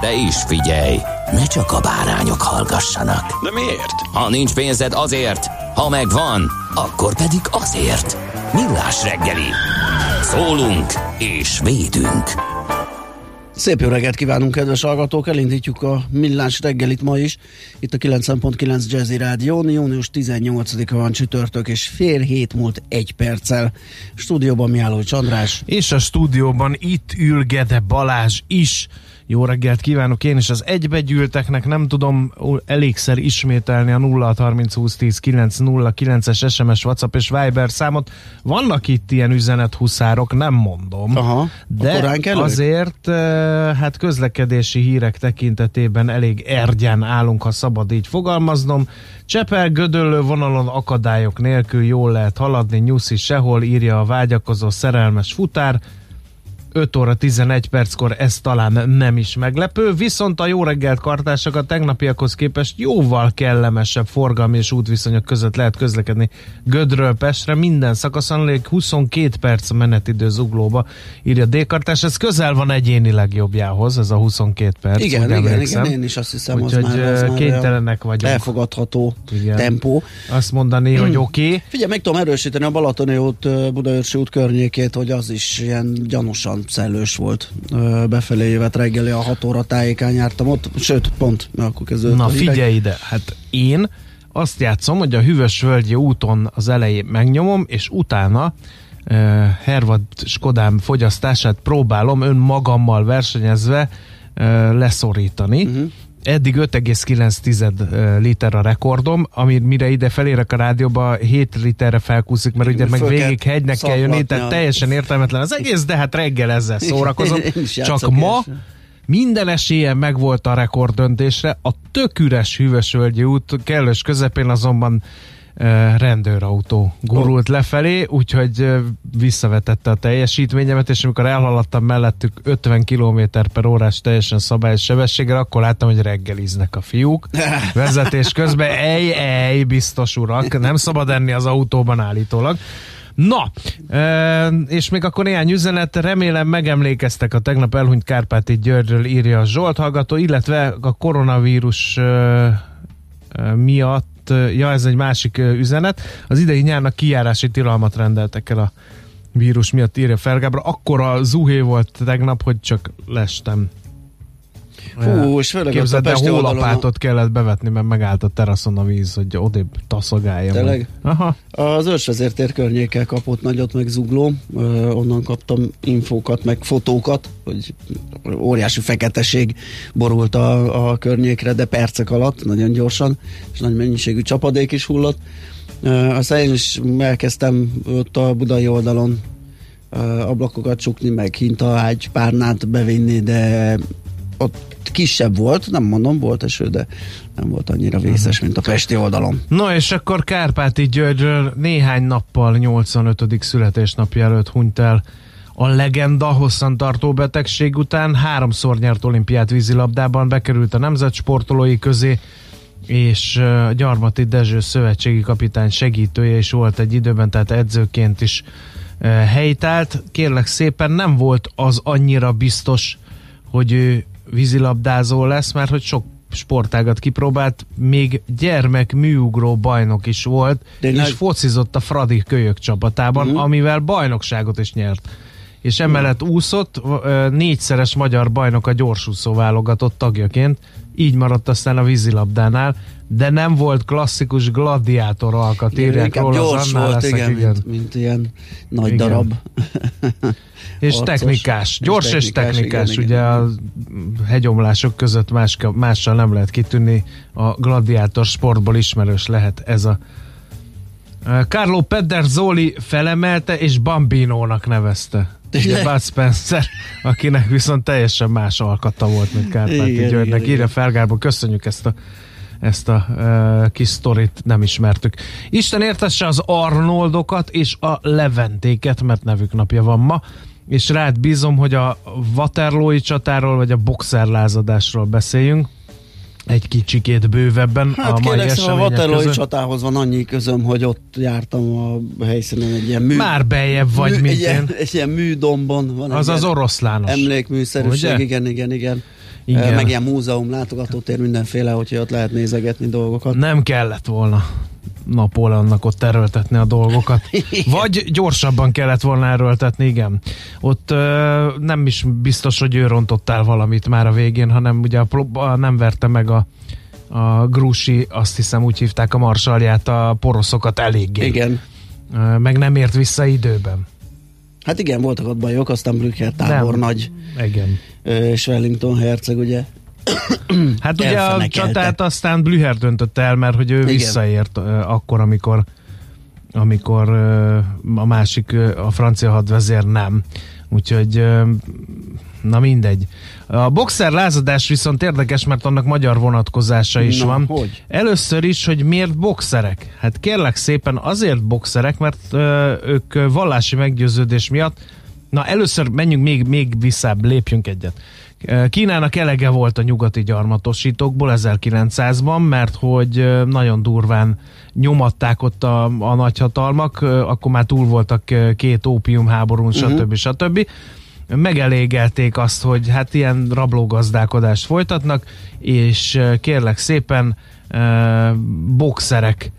De is figyelj, ne csak a bárányok hallgassanak. De miért? Ha nincs pénzed azért, ha megvan, akkor pedig azért. Millás reggeli. Szólunk és védünk. Szép jó reggelt kívánunk, kedves hallgatók! Elindítjuk a millás reggelit ma is. Itt a 90.9 Jazzy Rádió. Június 18-a van csütörtök, és fél hét múlt egy perccel. Stúdióban Miálló András. És a stúdióban itt ül Gede Balázs is. Jó reggelt kívánok én is az egybegyűlteknek, nem tudom elégszer ismételni a 0630 20 10 909 es SMS, WhatsApp és Viber számot. Vannak itt ilyen üzenethuszárok, nem mondom. Aha, de azért hát közlekedési hírek tekintetében elég ergyen állunk, ha szabad így fogalmaznom. Csepel gödöllő vonalon akadályok nélkül jól lehet haladni, nyuszi sehol, írja a vágyakozó szerelmes futár. 5 óra 11 perckor ez talán nem is meglepő, viszont a jó reggelt kartások a tegnapiakhoz képest jóval kellemesebb forgalmi és útviszonyok között lehet közlekedni Gödről Pestre, minden szakaszon elég 22 perc menetidő zuglóba, írja D-kartás, ez közel van egyénileg jobbjához, ez a 22 perc. Igen, igen, emlékszem. igen, én is azt hiszem, Úgyhogy az már, az kénytelenek vagyunk. Elfogadható igen. tempó. Azt mondani, hmm. hogy oké. Okay. Figyelj, meg tudom erősíteni a Balatoni út, Budaörsi út környékét, hogy az is ilyen gyanúsan szellős volt. Befelé jövet reggeli a 6 óra tájékán jártam ott, sőt, pont, akkor kezdődött Na figyelj ide, hát én azt játszom, hogy a Hűvös Völgyi úton az elején megnyomom, és utána uh, Hervad Skodám fogyasztását próbálom önmagammal versenyezve uh, leszorítani. Uh-huh eddig 5,9 liter a rekordom, ami mire ide felérek a rádióba 7 literre felkúszik, mert ugye meg végig hegynek kell jönni, tehát teljesen értelmetlen az egész, de hát reggel ezzel szórakozom. Csak ma minden esélye megvolt a rekord döntésre, a tök üres hűvösvölgyi út kellős közepén azonban rendőrautó gurult lefelé, úgyhogy visszavetette a teljesítményemet, és amikor elhaladtam mellettük 50 km per órás teljesen szabályos sebességgel, akkor láttam, hogy reggeliznek a fiúk. Vezetés közben, ej, ej, biztos urak, nem szabad enni az autóban állítólag. Na, és még akkor néhány üzenet, remélem megemlékeztek a tegnap elhunyt Kárpáti Györgyről írja a Zsolt hallgató, illetve a koronavírus miatt ja ez egy másik üzenet, az idei nyárnak kijárási tilalmat rendeltek el a vírus miatt írja Fergábra. Akkor a zuhé volt tegnap, hogy csak lestem. Fú, és főleg Képzeld, a de hólapátot kellett bevetni, mert megállt a teraszon a víz, hogy odébb taszogáljam. Tényleg? Aha. Az őrsvezértér környékkel kapott nagyot meg zugló, onnan kaptam infókat, meg fotókat, hogy óriási feketeség borult a, a környékre, de percek alatt, nagyon gyorsan, és nagy mennyiségű csapadék is hullott. Aztán én is elkezdtem ott a budai oldalon ablakokat csukni, meg hintaágy párnát bevinni, de ott kisebb volt, nem mondom, volt eső, de nem volt annyira vészes, mint a Pesti oldalon. No, és akkor Kárpáti Györgyről néhány nappal 85. születésnapja előtt hunyt el a legenda hosszantartó betegség után háromszor nyert olimpiát vízilabdában, bekerült a nemzetsportolói közé, és Gyarmati Dezső szövetségi kapitány segítője is volt egy időben, tehát edzőként is helytált. Kérlek szépen nem volt az annyira biztos, hogy ő vízilabdázó lesz, mert hogy sok sportágat kipróbált, még gyermek műugró bajnok is volt, De és nagy... focizott a Fradi kölyök csapatában, uh-huh. amivel bajnokságot is nyert. és emellett úszott, négyszeres magyar bajnok a gyorsúszó válogatott tagjaként, így maradt aztán a vízilabdánál, de nem volt klasszikus gladiátor alkat, írják róla, gyors volt, leszek, igen, igen. Mint, mint ilyen nagy Igen. darab. És Harcos. technikás, És gyors és technikás, technikás, igen, ugye igen. a hegyomlások között más, mással nem lehet kitűnni, a gladiátor sportból ismerős lehet ez a Carlo Pederzoli felemelte és Bambinónak nevezte. Ugye? Bud Spencer, akinek viszont teljesen más alkata volt, mint Kárpáti Igen, Györgynek. igen, Írja. Felgárba, köszönjük ezt a ezt a uh, kis sztorit nem ismertük. Isten értesse az Arnoldokat és a Leventéket, mert nevük napja van ma, és rád bízom, hogy a Waterloo-i csatáról vagy a boxerlázadásról beszéljünk egy kicsikét bővebben Hát a mai kérlek szépen a Waterloo csatához van annyi közöm, hogy ott jártam a helyszínen egy ilyen mű... Már bejebb vagy, mű, mint egy, én. egy ilyen műdombon van Az az oroszlános. emlékműszerűség, Ugye? igen, igen, igen. Igen. Meg ilyen múzeum, látogatótér, mindenféle, hogy ott lehet nézegetni dolgokat. Nem kellett volna Napóleonnak ott erőltetni a dolgokat. Vagy gyorsabban kellett volna erőltetni, igen. Ott ö, nem is biztos, hogy ő rontott el valamit már a végén, hanem ugye a, a, nem verte meg a, a Grúsi, azt hiszem úgy hívták a marsalját, a poroszokat eléggé. Igen. Meg nem ért vissza időben. Hát igen, voltak ott bajok, aztán Brücker tábor Nem. nagy, Igen. és Wellington herceg, ugye? Hát ugye a csatát aztán Blüher döntött el, mert hogy ő Igen. visszaért akkor, amikor amikor a másik, a francia hadvezér nem. Úgyhogy na mindegy. A boxer lázadás viszont érdekes, mert annak magyar vonatkozása is Na, van. hogy? Először is, hogy miért boxerek? Hát kérlek szépen azért boxerek, mert ö, ők vallási meggyőződés miatt Na először menjünk még, még visszább, lépjünk egyet. Kínának elege volt a nyugati gyarmatosítókból 1900-ban, mert hogy nagyon durván nyomatták ott a, a nagyhatalmak, akkor már túl voltak két ópiumháborún, stb. stb. Megelégelték azt, hogy hát ilyen rablógazdálkodást folytatnak, és kérlek szépen boxerek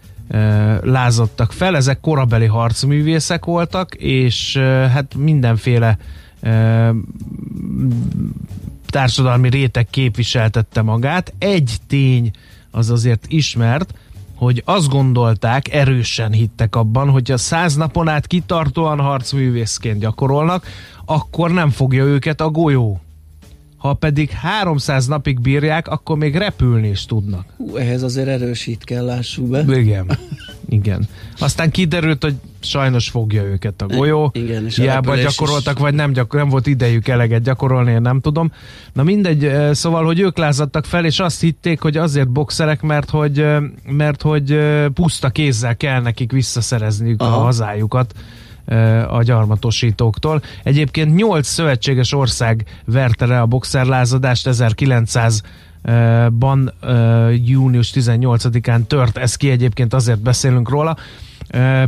lázadtak fel. Ezek korabeli harcművészek voltak, és hát mindenféle társadalmi réteg képviseltette magát. Egy tény az azért ismert, hogy azt gondolták, erősen hittek abban, hogy a száz napon át kitartóan harcművészként gyakorolnak, akkor nem fogja őket a golyó. Ha pedig 300 napig bírják, akkor még repülni is tudnak. Hú, ehhez azért erősít kell, lássuk be. Igen. Igen. Aztán kiderült, hogy sajnos fogja őket a golyó. Igen, és a Hiába repülés is- gyakoroltak, vagy nem, gyakor- nem volt idejük eleget gyakorolni, én nem tudom. Na mindegy, eh, szóval, hogy ők lázadtak fel, és azt hitték, hogy azért boxerek, mert hogy, eh, mert hogy eh, puszta kézzel kell nekik visszaszerezniük a Aha. hazájukat eh, a gyarmatosítóktól. Egyébként nyolc szövetséges ország verte le a boxerlázadást 1900 eh, ban június 18-án tört ez ki, egyébként azért beszélünk róla,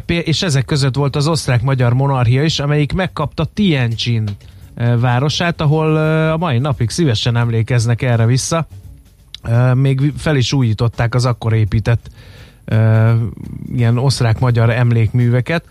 és ezek között volt az osztrák-magyar monarchia is, amelyik megkapta Tianjin városát, ahol a mai napig szívesen emlékeznek erre vissza. Még fel is újították az akkor épített ilyen osztrák-magyar emlékműveket.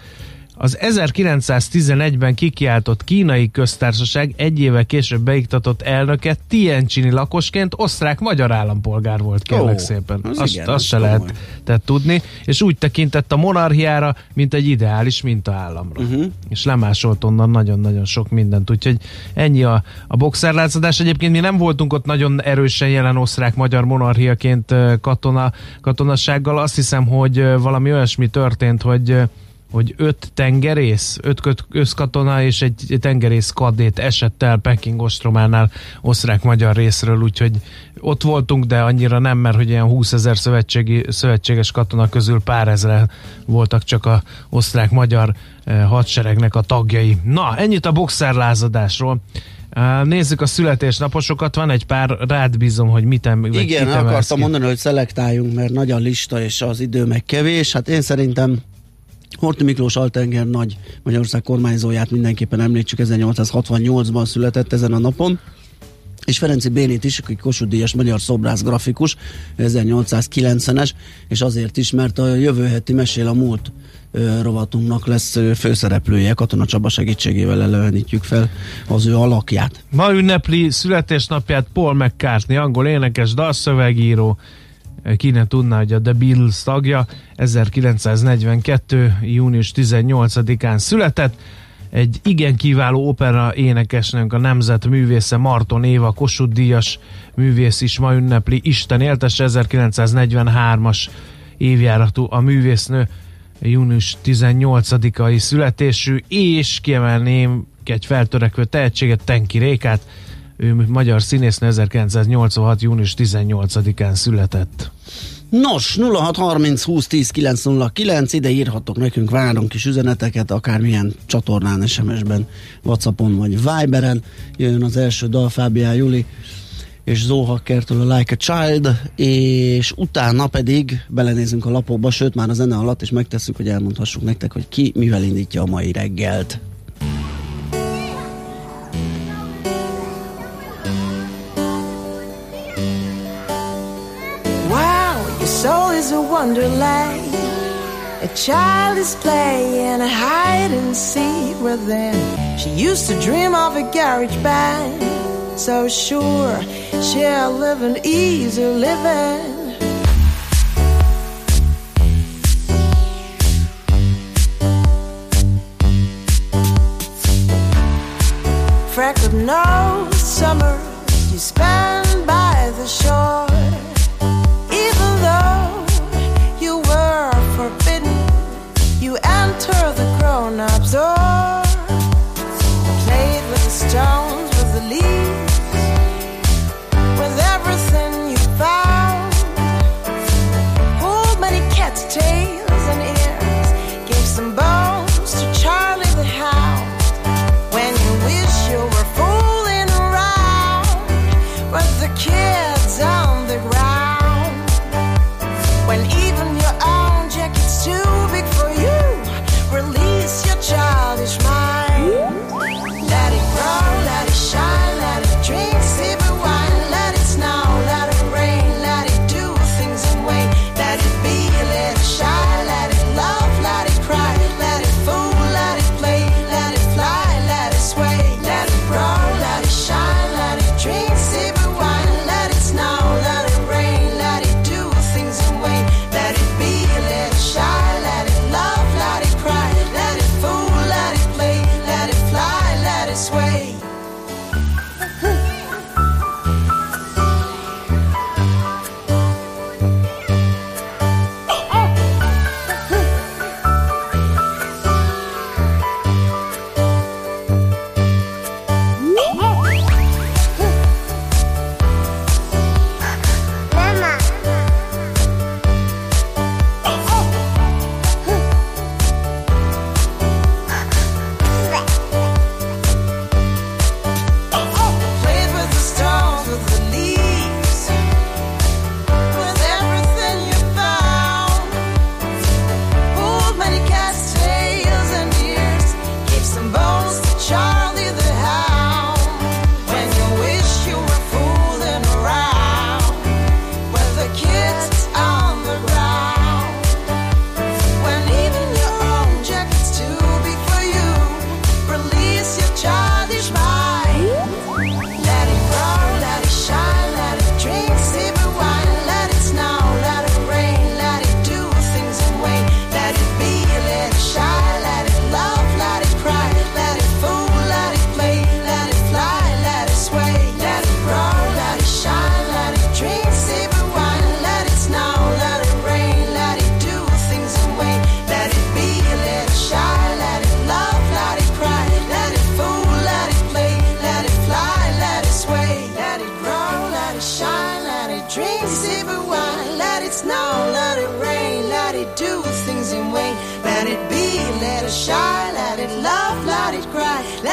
Az 1911-ben kikiáltott kínai köztársaság egy éve később beiktatott elnöke Tianjini lakosként osztrák-magyar állampolgár volt, kérlek Ó, szépen. az Azt, igen, azt az se lehet tehát tudni, és úgy tekintett a monarchiára, mint egy ideális mintaállamra. Uh-huh. És lemásolt onnan nagyon-nagyon sok mindent, úgyhogy ennyi a, a boxerlázadás. Egyébként mi nem voltunk ott nagyon erősen jelen osztrák-magyar monarchiaként katona, katonassággal. Azt hiszem, hogy valami olyasmi történt, hogy hogy öt tengerész, öt közkatona és egy tengerész kadét esett el Peking ostrománál osztrák-magyar részről, úgyhogy ott voltunk, de annyira nem, mert hogy ilyen 20 ezer szövetséges katona közül pár ezre voltak csak a osztrák-magyar eh, hadseregnek a tagjai. Na, ennyit a boxerlázadásról. Eh, Nézzük a születésnaposokat, van egy pár, rád bízom, hogy mit em, Igen, akartam ki. mondani, hogy szelektáljunk, mert nagy a lista, és az idő meg kevés. Hát én szerintem Horti Miklós Altenger nagy Magyarország kormányzóját mindenképpen említsük, 1868-ban született ezen a napon. és Ferenci Bénit is, aki Kossuth magyar szobrász grafikus, 1890-es, és azért is, mert a jövő heti mesél a múlt rovatunknak lesz főszereplője, Katona Csaba segítségével elevenítjük fel az ő alakját. Ma ünnepli születésnapját Paul McCartney, angol énekes, dalszövegíró, ki ne tudná, hogy a The Beatles tagja 1942. június 18-án született. Egy igen kiváló opera énekesnőnk, a nemzet művésze Marton Éva, Kossuth Díjas művész is ma ünnepli. Isten éltesse 1943-as évjáratú a művésznő június 18-ai születésű, és kiemelném egy feltörekvő tehetséget, Tenki Rékát, ő magyar színésznő 1986. június 18-án született. Nos, 0630 20 10 909, ide írhatok nekünk, várunk is üzeneteket, akármilyen csatornán, SMS-ben, Whatsappon vagy Viberen. Jön az első dal Fábián Juli és Zohakkertől a Like a Child, és utána pedig belenézünk a lapokba, sőt már a zene alatt, és megtesszük, hogy elmondhassuk nektek, hogy ki mivel indítja a mai reggelt. Soul is a wonderland. A child is playing a hide and seek within. She used to dream of a garage band, so sure she'll live an easy living. Freckled nose, summer you spend by the shore.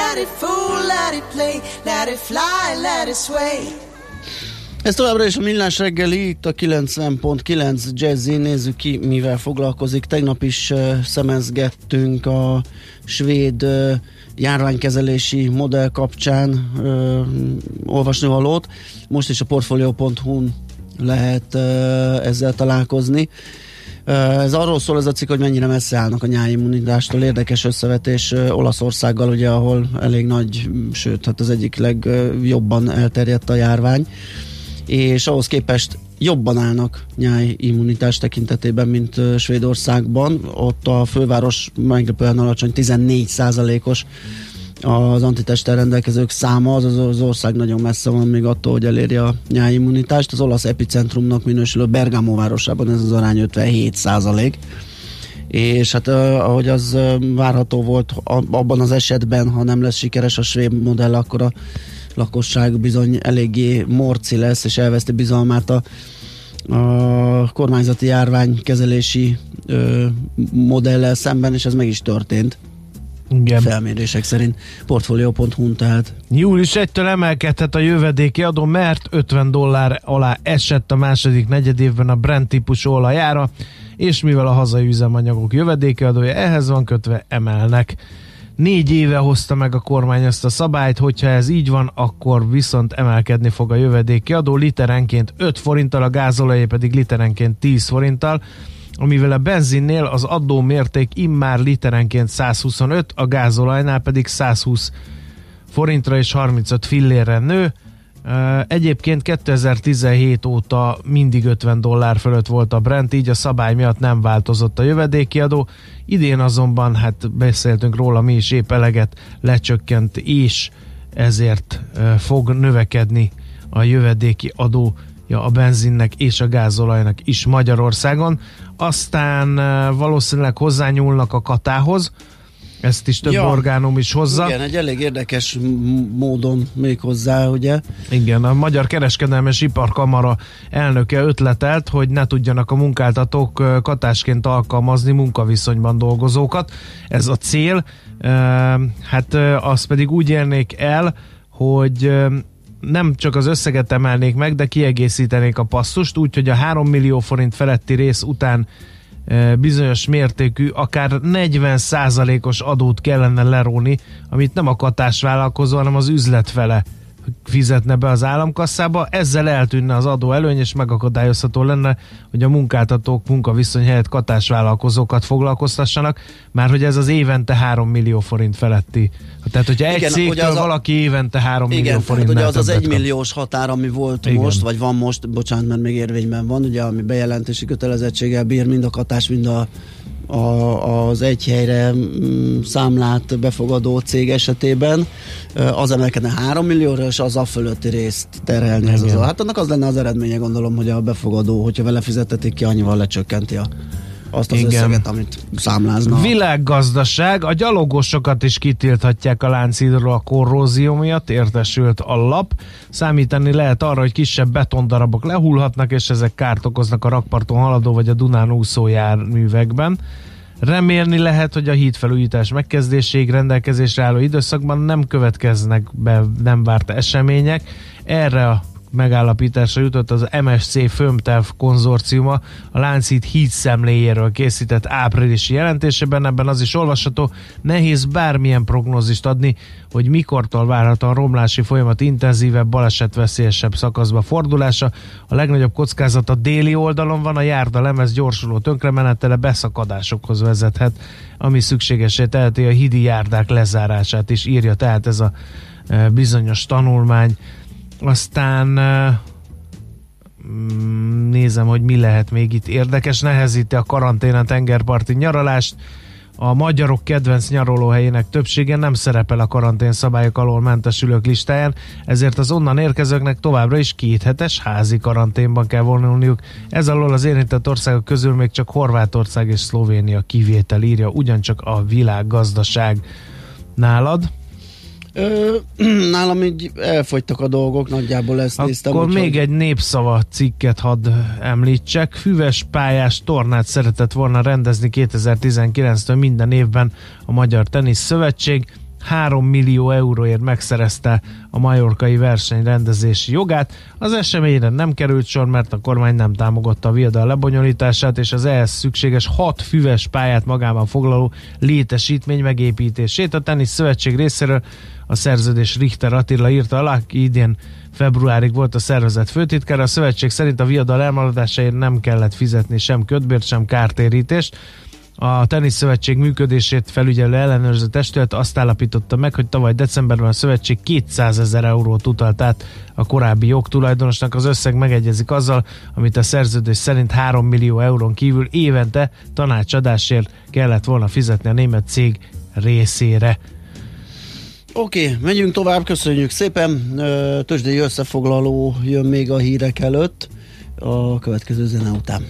Let it fool, let. Ez továbbra is a millás reggeli, itt a 90.9 Jazzy, nézzük ki, mivel foglalkozik. Tegnap is uh, szemezgettünk a svéd uh, járványkezelési modell kapcsán uh, olvasnivalót. Most is a portfolio.hu-n lehet uh, ezzel találkozni. Uh, ez arról szól ez a cikk, hogy mennyire messze állnak a nyáimmunitástól. Érdekes összevetés Olaszországgal, ugye, ahol elég nagy, sőt, hát az egyik legjobban elterjedt a járvány és ahhoz képest jobban állnak nyáj immunitás tekintetében, mint Svédországban. Ott a főváros meglepően alacsony 14%-os az antitesttel rendelkezők száma, az, az ország nagyon messze van még attól, hogy eléri a nyájimmunitást. Az olasz epicentrumnak minősülő Bergamo városában ez az arány 57 százalék és hát ahogy az várható volt abban az esetben, ha nem lesz sikeres a svéd modell, akkor a lakosság bizony eléggé morci lesz, és elveszti bizalmát a, a kormányzati járványkezelési ö, modellel szemben, és ez meg is történt. Igen. Felmérések szerint portfolio.hu tehát. Július 1-től emelkedhet a jövedéki adó, mert 50 dollár alá esett a második negyedévben a Brent típusú olajára, és mivel a hazai üzemanyagok jövedéki adója ehhez van kötve, emelnek. Négy éve hozta meg a kormány ezt a szabályt, hogyha ez így van, akkor viszont emelkedni fog a jövedéki adó literenként 5 forinttal, a gázolajé pedig literenként 10 forinttal, amivel a benzinnél az adó mérték immár literenként 125, a gázolajnál pedig 120 forintra és 35 fillérre nő. Egyébként 2017 óta mindig 50 dollár fölött volt a Brent, így a szabály miatt nem változott a jövedéki adó. Idén azonban, hát beszéltünk róla mi is épp eleget, lecsökkent és ezért fog növekedni a jövedéki adó a benzinnek és a gázolajnak is Magyarországon. Aztán valószínűleg hozzányúlnak a katához, ezt is több ja, orgánum is hozza. Igen, egy elég érdekes módon még hozzá, ugye? Igen, a Magyar Kereskedelmi és Iparkamara elnöke ötletelt, hogy ne tudjanak a munkáltatók katásként alkalmazni munkaviszonyban dolgozókat. Ez a cél. Hát azt pedig úgy érnék el, hogy nem csak az összeget emelnék meg, de kiegészítenék a passzust, úgyhogy a 3 millió forint feletti rész után bizonyos mértékű, akár 40%-os adót kellene leróni, amit nem a katásvállalkozó, hanem az üzlet fele fizetne be az államkasszába, ezzel eltűnne az adó előny, és megakadályozható lenne, hogy a munkáltatók munkaviszony helyett katásvállalkozókat foglalkoztassanak, már hogy ez az évente 3 millió forint feletti. Tehát, hogyha egy igen, cégtől az valaki évente 3 igen, millió forint ugye az az egy milliós határ, ami volt igen. most, vagy van most, bocsánat, mert még érvényben van, ugye, ami bejelentési kötelezettséggel bír mind a katás, mind a a, az egy helyre mm, számlát befogadó cég esetében az emelkedne 3 millióra, és az a fölötti részt terhelni ez az. Hát annak az lenne az eredménye, gondolom, hogy a befogadó, hogyha vele fizetetik ki, annyival lecsökkenti a azt az Igen. összeget, amit számlázna. Világgazdaság, a gyalogosokat is kitilthatják a láncidról a korrózió miatt, értesült a lap. Számítani lehet arra, hogy kisebb betondarabok lehullhatnak, és ezek kárt okoznak a rakparton haladó vagy a Dunán úszó járművekben. Remélni lehet, hogy a hídfelújítás megkezdéséig rendelkezésre álló időszakban nem következnek be nem várt események. Erre a megállapításra jutott az MSC Fömtev konzorciuma a Lánchíd híd szemléjéről készített áprilisi jelentésében. Ebben az is olvasható, nehéz bármilyen prognózist adni, hogy mikortól várható a romlási folyamat intenzívebb, balesetveszélyesebb szakaszba fordulása. A legnagyobb kockázat a déli oldalon van, a járda lemez gyorsuló tönkremenetele beszakadásokhoz vezethet, ami szükségesé teheti a hidi járdák lezárását is írja tehát ez a e, bizonyos tanulmány. Aztán mm, nézem, hogy mi lehet még itt érdekes. Nehezíti a karantén a tengerparti nyaralást. A magyarok kedvenc nyaralóhelyének többsége nem szerepel a karantén szabályok alól mentesülők listáján, ezért az onnan érkezőknek továbbra is kéthetes házi karanténban kell vonulniuk. Ez alól az érintett országok közül még csak Horvátország és Szlovénia kivétel írja, ugyancsak a világgazdaság. Nálad? Ö, nálam így elfogytak a dolgok, nagyjából ezt Akkor néztem. Akkor még egy népszava cikket hadd említsek. Füves pályás tornát szeretett volna rendezni 2019-től minden évben a Magyar Tenisz Szövetség. 3 millió euróért megszerezte a majorkai verseny rendezési jogát. Az eseményre nem került sor, mert a kormány nem támogatta a viadal lebonyolítását, és az ehhez szükséges 6 füves pályát magában foglaló létesítmény megépítését. A Tenisz Szövetség részéről a szerződés Richter Attila írta alá, aki idén februárig volt a szervezet főtitkára. A szövetség szerint a viadal elmaradásáért nem kellett fizetni sem ködbért, sem kártérítést. A Teniszszövetség működését felügyelő ellenőrző testület azt állapította meg, hogy tavaly decemberben a szövetség 200 ezer eurót utalt át a korábbi jogtulajdonosnak. Az összeg megegyezik azzal, amit a szerződés szerint 3 millió eurón kívül évente tanácsadásért kellett volna fizetni a német cég részére. Oké, okay, megyünk tovább, köszönjük szépen. Ö, Tőzsdei összefoglaló jön még a hírek előtt a következő zene után.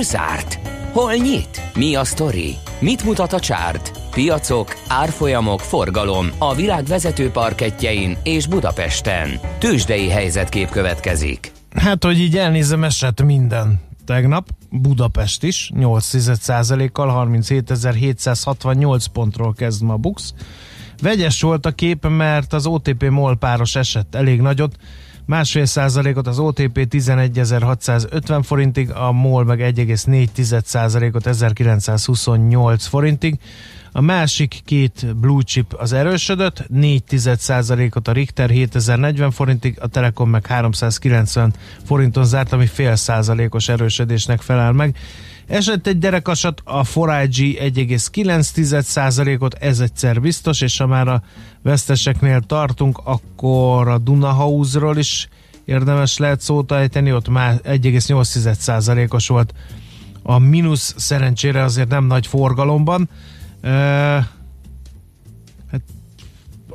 Hol zárt? Hol nyit? Mi a sztori? Mit mutat a csárt? Piacok, árfolyamok, forgalom a világ vezető parketjein és Budapesten. Tősdei helyzetkép következik. Hát, hogy így elnézem, esett minden tegnap. Budapest is 8,1%-kal 37.768 pontról kezd ma a Bux. Vegyes volt a kép, mert az OTP MOL páros esett elég nagyot, másfél százalékot az OTP 11.650 forintig, a MOL meg 1,4 százalékot 1928 forintig. A másik két blue chip az erősödött, 4 ot a Richter 7040 forintig, a Telekom meg 390 forinton zárt, ami fél százalékos erősödésnek felel meg. Esett egy derekasat, a 4IG 1,9%-ot, ez egyszer biztos, és ha már a veszteseknél tartunk, akkor a Dunahausról is érdemes lehet szót ejteni, ott már 1,8%-os volt a mínusz szerencsére azért nem nagy forgalomban. E,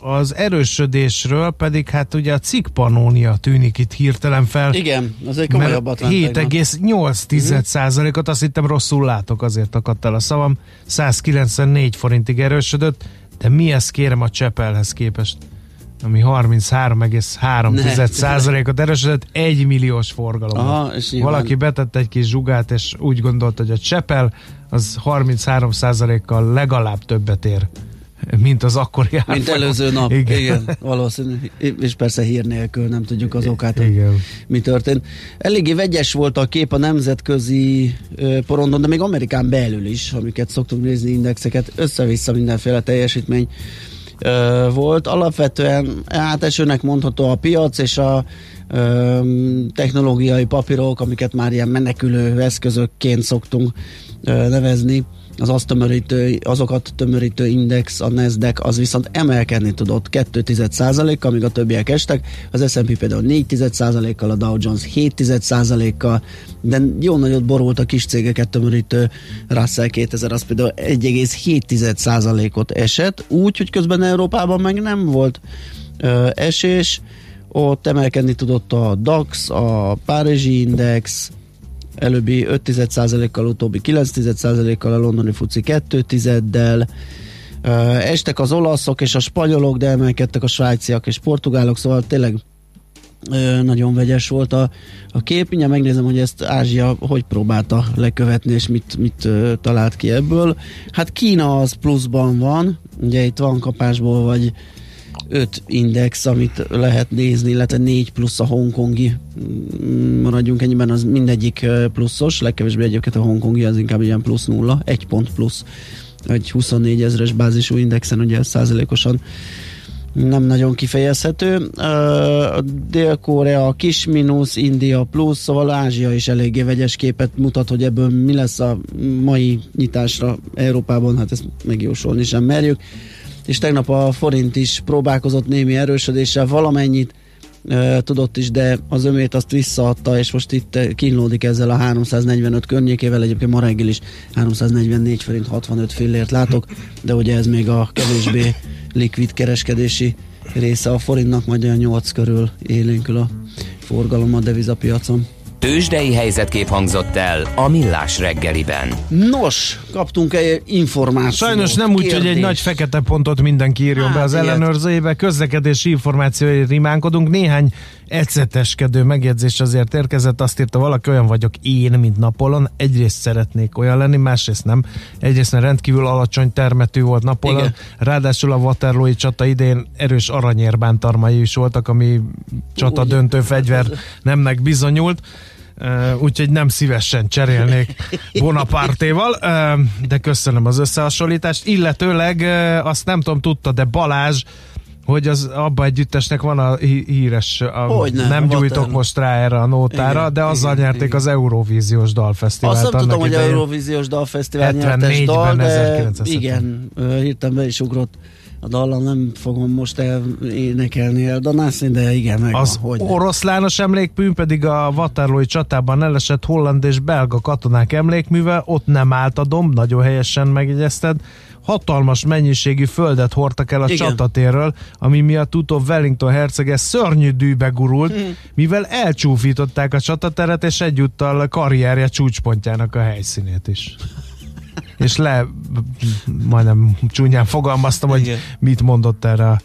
az erősödésről pedig hát ugye a cikkpanónia tűnik itt hirtelen fel. Igen, az egy komolyabbat ment tegnap. 7,8%-ot, azt hittem rosszul látok, azért akadt el a szavam. 194 forintig erősödött, de mi ez kérem a Csepelhez képest? ami 33,3%-ot erősödött, 1 milliós forgalom. Aha, Valaki betett egy kis zsugát, és úgy gondolta, hogy a Csepel az 33%-kal legalább többet ér, mint az akkori Mint árfolyam. előző nap. Igen. Igen. Valószínű. És persze hír nélkül nem tudjuk az okát, hogy Igen. mi történt. Eléggé vegyes volt a kép a nemzetközi porondon, de még Amerikán belül is, amiket szoktunk nézni, indexeket, össze-vissza mindenféle teljesítmény volt. Alapvetően hát esőnek mondható a piac, és a ö, technológiai papírok, amiket már ilyen menekülő eszközökként szoktunk ö, nevezni, az azt tömörítő, azokat tömörítő index, a Nasdaq, az viszont emelkedni tudott 2,1%-kal, amíg a többiek estek, az S&P például 4,1%-kal, a Dow Jones 7,1%-kal, de jó nagyot borult a kis cégeket tömörítő Russell 2000, az például 1,7%-ot esett, úgy, hogy közben Európában meg nem volt ö, esés, ott emelkedni tudott a DAX, a Párizsi Index, előbbi 5,1%-kal, utóbbi 9,1%-kal, a londoni fuci 2,1-del, estek az olaszok és a spanyolok, de emelkedtek a svájciak és portugálok, szóval tényleg nagyon vegyes volt a, a kép. Mindjárt megnézem, hogy ezt Ázsia hogy próbálta lekövetni, és mit, mit talált ki ebből. Hát Kína az pluszban van, ugye itt van kapásból, vagy öt index, amit lehet nézni, illetve négy plusz a hongkongi, Mm, maradjunk ennyiben, az mindegyik pluszos, legkevésbé egyébként a hongkongi az inkább ilyen plusz nulla, egy pont plusz, egy 24 ezres bázisú indexen, ugye százalékosan nem nagyon kifejezhető. Dél-Korea kis mínusz, India plusz, szóval Ázsia is eléggé vegyes képet mutat, hogy ebből mi lesz a mai nyitásra Európában, hát ezt megjósolni sem merjük. És tegnap a forint is próbálkozott némi erősödéssel, valamennyit tudott is, de az ömét azt visszaadta, és most itt kínlódik ezzel a 345 környékével, egyébként ma reggel is 344 forint 65 fillért látok, de ugye ez még a kevésbé likvid kereskedési része a forintnak, majd olyan 8 körül élénkül a forgalom a devizapiacon. Tőzsdei helyzetkép hangzott el a Millás reggeliben. Nos, kaptunk egy információt. Sajnos nem úgy, hogy egy nagy fekete pontot mindenki írjon be Hát, az ilyet. ellenőrzőjébe. Közlekedési információi rimánkodunk. Néhány eceteskedő megjegyzés azért érkezett. Azt írta valaki, olyan vagyok én, mint Napolon. Egyrészt szeretnék olyan lenni, másrészt nem. Egyrészt mert rendkívül alacsony termetű volt Napolon. Igen. Ráadásul a Waterloo-i csata idén erős aranyérbántarmai is voltak, ami csata Úgy. döntő fegyver nemnek bizonyult. Úgyhogy nem szívesen cserélnék Bonapartéval, uh, de köszönöm az összehasonlítást. Illetőleg azt nem tudom, tudta, de Balázs, hogy az abba együttesnek van a hí- híres, a, Hogyne, nem a gyújtok Waterloo. most rá erre a nótára, Igen, de azzal igen, nyerték igen. az Eurovíziós Dalfesztivált. Azt nem tudom, hogy idején. Eurovíziós Dalfesztivál nyertes 74-ben, dal, de 1970. igen, hirtelen be is ugrott a dallam, nem fogom most énekelni, eldanászni, de igen, megvan, Az hogy oroszlános emlékmű pedig a Waterloo-i csatában elesett holland és belga katonák emlékműve, ott nem állt a domb, nagyon helyesen megjegyezted, hatalmas mennyiségű földet hordtak el a Igen. csatatérről, ami miatt utóbb Wellington hercege szörnyű dűbe gurult, Mhm. mivel elcsúfították a csatateret, és egyúttal karrierje csúcspontjának a helyszínét is. És le, majdnem csúnyán fogalmaztam, hogy Igen. mit mondott erre a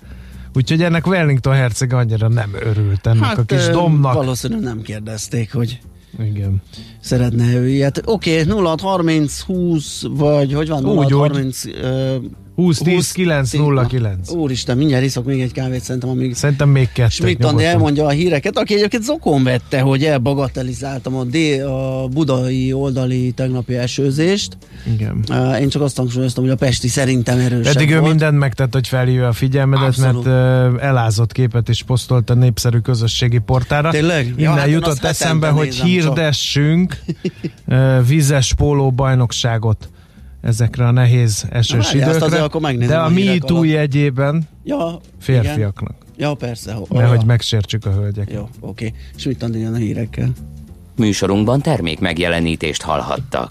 Úgyhogy ennek Wellington herceg annyira nem örült ennek hát, a kis domnak. Valószínűleg nem kérdezték, hogy Igen. szeretne ő ilyet. Oké, okay, 06 30 20, vagy hogy van 06 Úgy, úgy. 30 ö, 20 10 20, 9 0 9. Úristen, mindjárt iszok még egy kávét, szerintem, amíg Szerintem még kettő. Schmidt Andi elmondja a híreket, aki egyébként zokon vette, hogy elbagatelizáltam a, D, a budai oldali tegnapi esőzést. Igen. Én csak azt hangsúlyoztam, hogy a Pesti szerintem erősebb Pedig ő volt. mindent megtett, hogy felhívja a figyelmedet, Abszolút. mert uh, elázott képet is posztolt a népszerű közösségi portára. Tényleg? Ja, Innen hát én jutott eszembe, hogy hirdessünk uh, vízes póló bajnokságot ezekre a nehéz esős Na, időkre. azért akkor megnézem De a MeToo alatt. jegyében Ja, férfiaknak. Igen. Ja, persze. Ho, Mert ja. hogy megsértsük a hölgyeket. Jó, oké. Schmidt Andi jön a hírekkel. Műsorunkban termék megjelenítést hallhattak.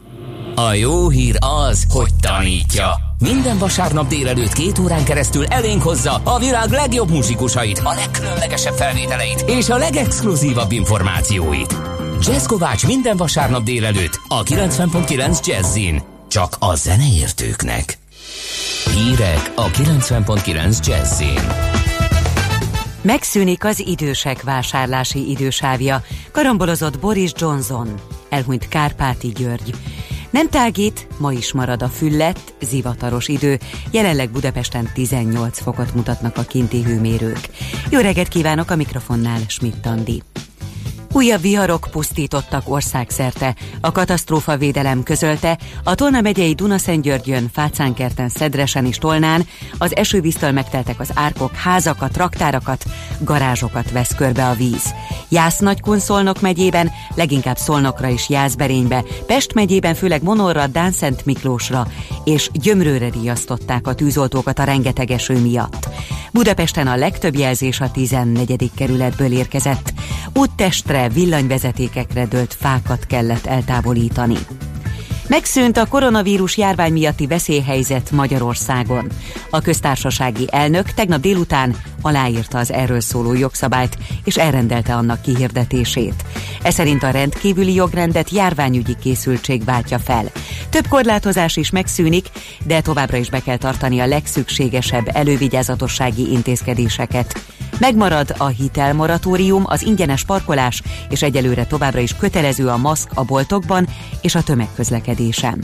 a jó hír az, hogy tanítja. Minden vasárnap délelőtt két órán keresztül elénk hozza a világ legjobb muzsikusait, a legkülönlegesebb felvételeit és a legexkluzívabb információit. Jazz Kovács minden vasárnap délelőtt a 90.9 Jazzin. Csak a zeneértőknek. Hírek a 90.9 Jazzin. Megszűnik az idősek vásárlási idősávja, karambolozott Boris Johnson, elhunyt Kárpáti György. Nem tágít, ma is marad a füllet, zivataros idő, jelenleg Budapesten 18 fokot mutatnak a kinti hőmérők. Jó reggelt kívánok a mikrofonnál, Schmidt Andi. Újabb viharok pusztítottak országszerte. A katasztrófa védelem közölte, a Tolna megyei Dunaszentgyörgyön, Fácánkerten, Szedresen és Tolnán az esővíztől megteltek az árkok, házakat, raktárakat, garázsokat vesz körbe a víz. Jász Nagykun Szolnok megyében, leginkább Szolnokra és Jászberénybe, Pest megyében főleg Monorra, Dánszent Miklósra és Gyömrőre riasztották a tűzoltókat a rengeteg eső miatt. Budapesten a legtöbb jelzés a 14. kerületből érkezett. Úttestre, villanyvezetékekre dőlt fákat kellett eltávolítani. Megszűnt a koronavírus járvány miatti veszélyhelyzet Magyarországon. A köztársasági elnök tegnap délután aláírta az erről szóló jogszabályt, és elrendelte annak kihirdetését. Ez szerint a rendkívüli jogrendet járványügyi készültség váltja fel. Több korlátozás is megszűnik, de továbbra is be kell tartani a legszükségesebb elővigyázatossági intézkedéseket. Megmarad a hitelmoratórium, az ingyenes parkolás, és egyelőre továbbra is kötelező a maszk a boltokban és a tömegközlekedésen.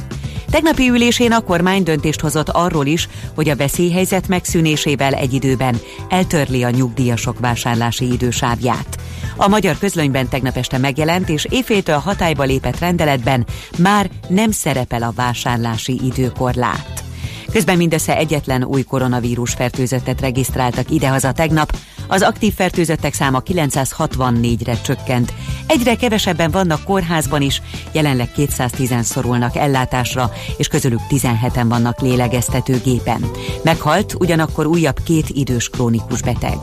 Tegnapi ülésén a kormány döntést hozott arról is, hogy a veszélyhelyzet megszűnésével egy időben eltörli a nyugdíjasok vásárlási idősávját. A magyar közlönyben tegnap este megjelent és éjféltől hatályba lépett rendeletben már nem szerepel a vásárlási időkorlát. Közben mindössze egyetlen új koronavírus fertőzöttet regisztráltak idehaza tegnap, az aktív fertőzöttek száma 964-re csökkent. Egyre kevesebben vannak kórházban is, jelenleg 210-en szorulnak ellátásra, és közülük 17-en vannak lélegeztetőgépen. Meghalt ugyanakkor újabb két idős krónikus beteg.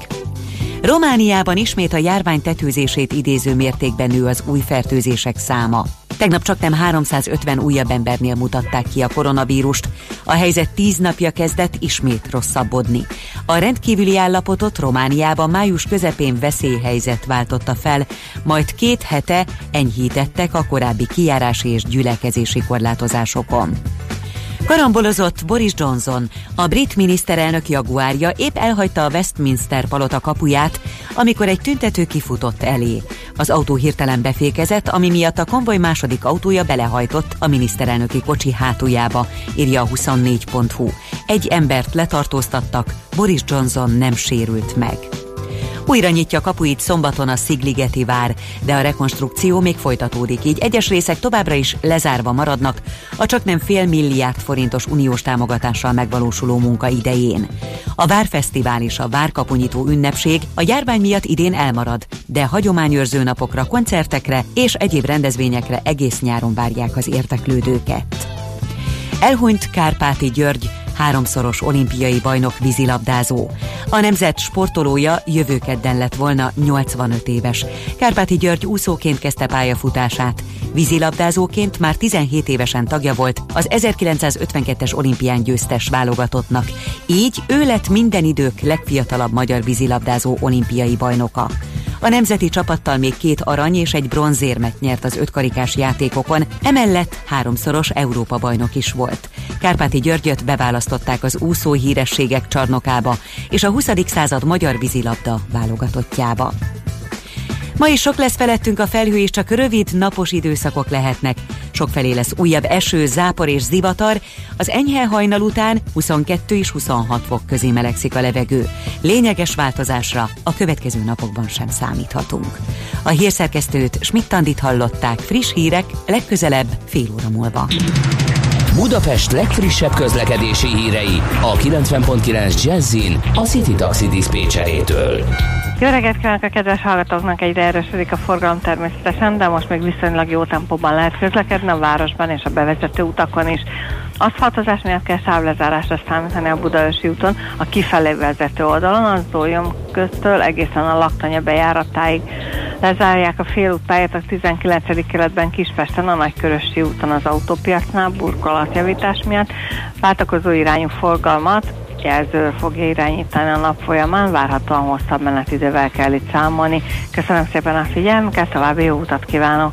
Romániában ismét a járvány tetőzését idéző mértékben nő az új fertőzések száma. Tegnap csak nem 350 újabb embernél mutatták ki a koronavírust. A helyzet tíz napja kezdett ismét rosszabbodni. A rendkívüli állapotot Romániában május közepén veszélyhelyzet váltotta fel, majd két hete enyhítettek a korábbi kijárási és gyülekezési korlátozásokon. Karambolozott Boris Johnson, a brit miniszterelnök jaguárja épp elhagyta a Westminster palota kapuját, amikor egy tüntető kifutott elé. Az autó hirtelen befékezett, ami miatt a konvoj második autója belehajtott a miniszterelnöki kocsi hátuljába, írja a 24.hu. Egy embert letartóztattak, Boris Johnson nem sérült meg. Újra nyitja kapuit szombaton a Szigligeti vár, de a rekonstrukció még folytatódik, így egyes részek továbbra is lezárva maradnak a csak nem fél milliárd forintos uniós támogatással megvalósuló munka idején. A Várfesztivál és a Várkapunyító ünnepség a járvány miatt idén elmarad, de hagyományőrző napokra, koncertekre és egyéb rendezvényekre egész nyáron várják az érteklődőket. Elhunyt Kárpáti György, háromszoros olimpiai bajnok vízilabdázó. A nemzet sportolója jövő kedden lett volna 85 éves. Kárpáti György úszóként kezdte pályafutását. Vízilabdázóként már 17 évesen tagja volt az 1952-es olimpián győztes válogatottnak. Így ő lett minden idők legfiatalabb magyar vízilabdázó olimpiai bajnoka. A nemzeti csapattal még két arany és egy bronzérmet nyert az ötkarikás játékokon, emellett háromszoros Európa bajnok is volt. Kárpáti Györgyöt beválasztották az úszó hírességek csarnokába és a 20. század magyar vízilabda válogatottjába. Ma is sok lesz felettünk a felhő, és csak rövid, napos időszakok lehetnek. Sokfelé lesz újabb eső, zápor és zivatar, az enyhe hajnal után 22 és 26 fok közé melegszik a levegő. Lényeges változásra a következő napokban sem számíthatunk. A hírszerkesztőt Schmidt-Tandit hallották, friss hírek legközelebb fél óra múlva. Budapest legfrissebb közlekedési hírei a 90.9 Jazzin a City Taxi Dispécsejétől. Jó reggelt kívánok a kedves hallgatóknak, egyre erősödik a forgalom természetesen, de most még viszonylag jó tempóban lehet közlekedni a városban és a bevezető utakon is. Aszfaltozás miatt kell sávlezárásra számítani a Budaörsi úton, a kifelé vezető oldalon, az Zólyom köztől egészen a Laktanya bejáratáig. Lezárják a félútpályát a 19. kerületben Kispesten, a Nagykörösi úton az autópiacnál burkolatjavítás miatt. Váltakozó irányú forgalmat jelző fogja irányítani a nap folyamán, várhatóan hosszabb menetidővel kell itt számolni. Köszönöm szépen a figyelmüket, további jó utat kívánok!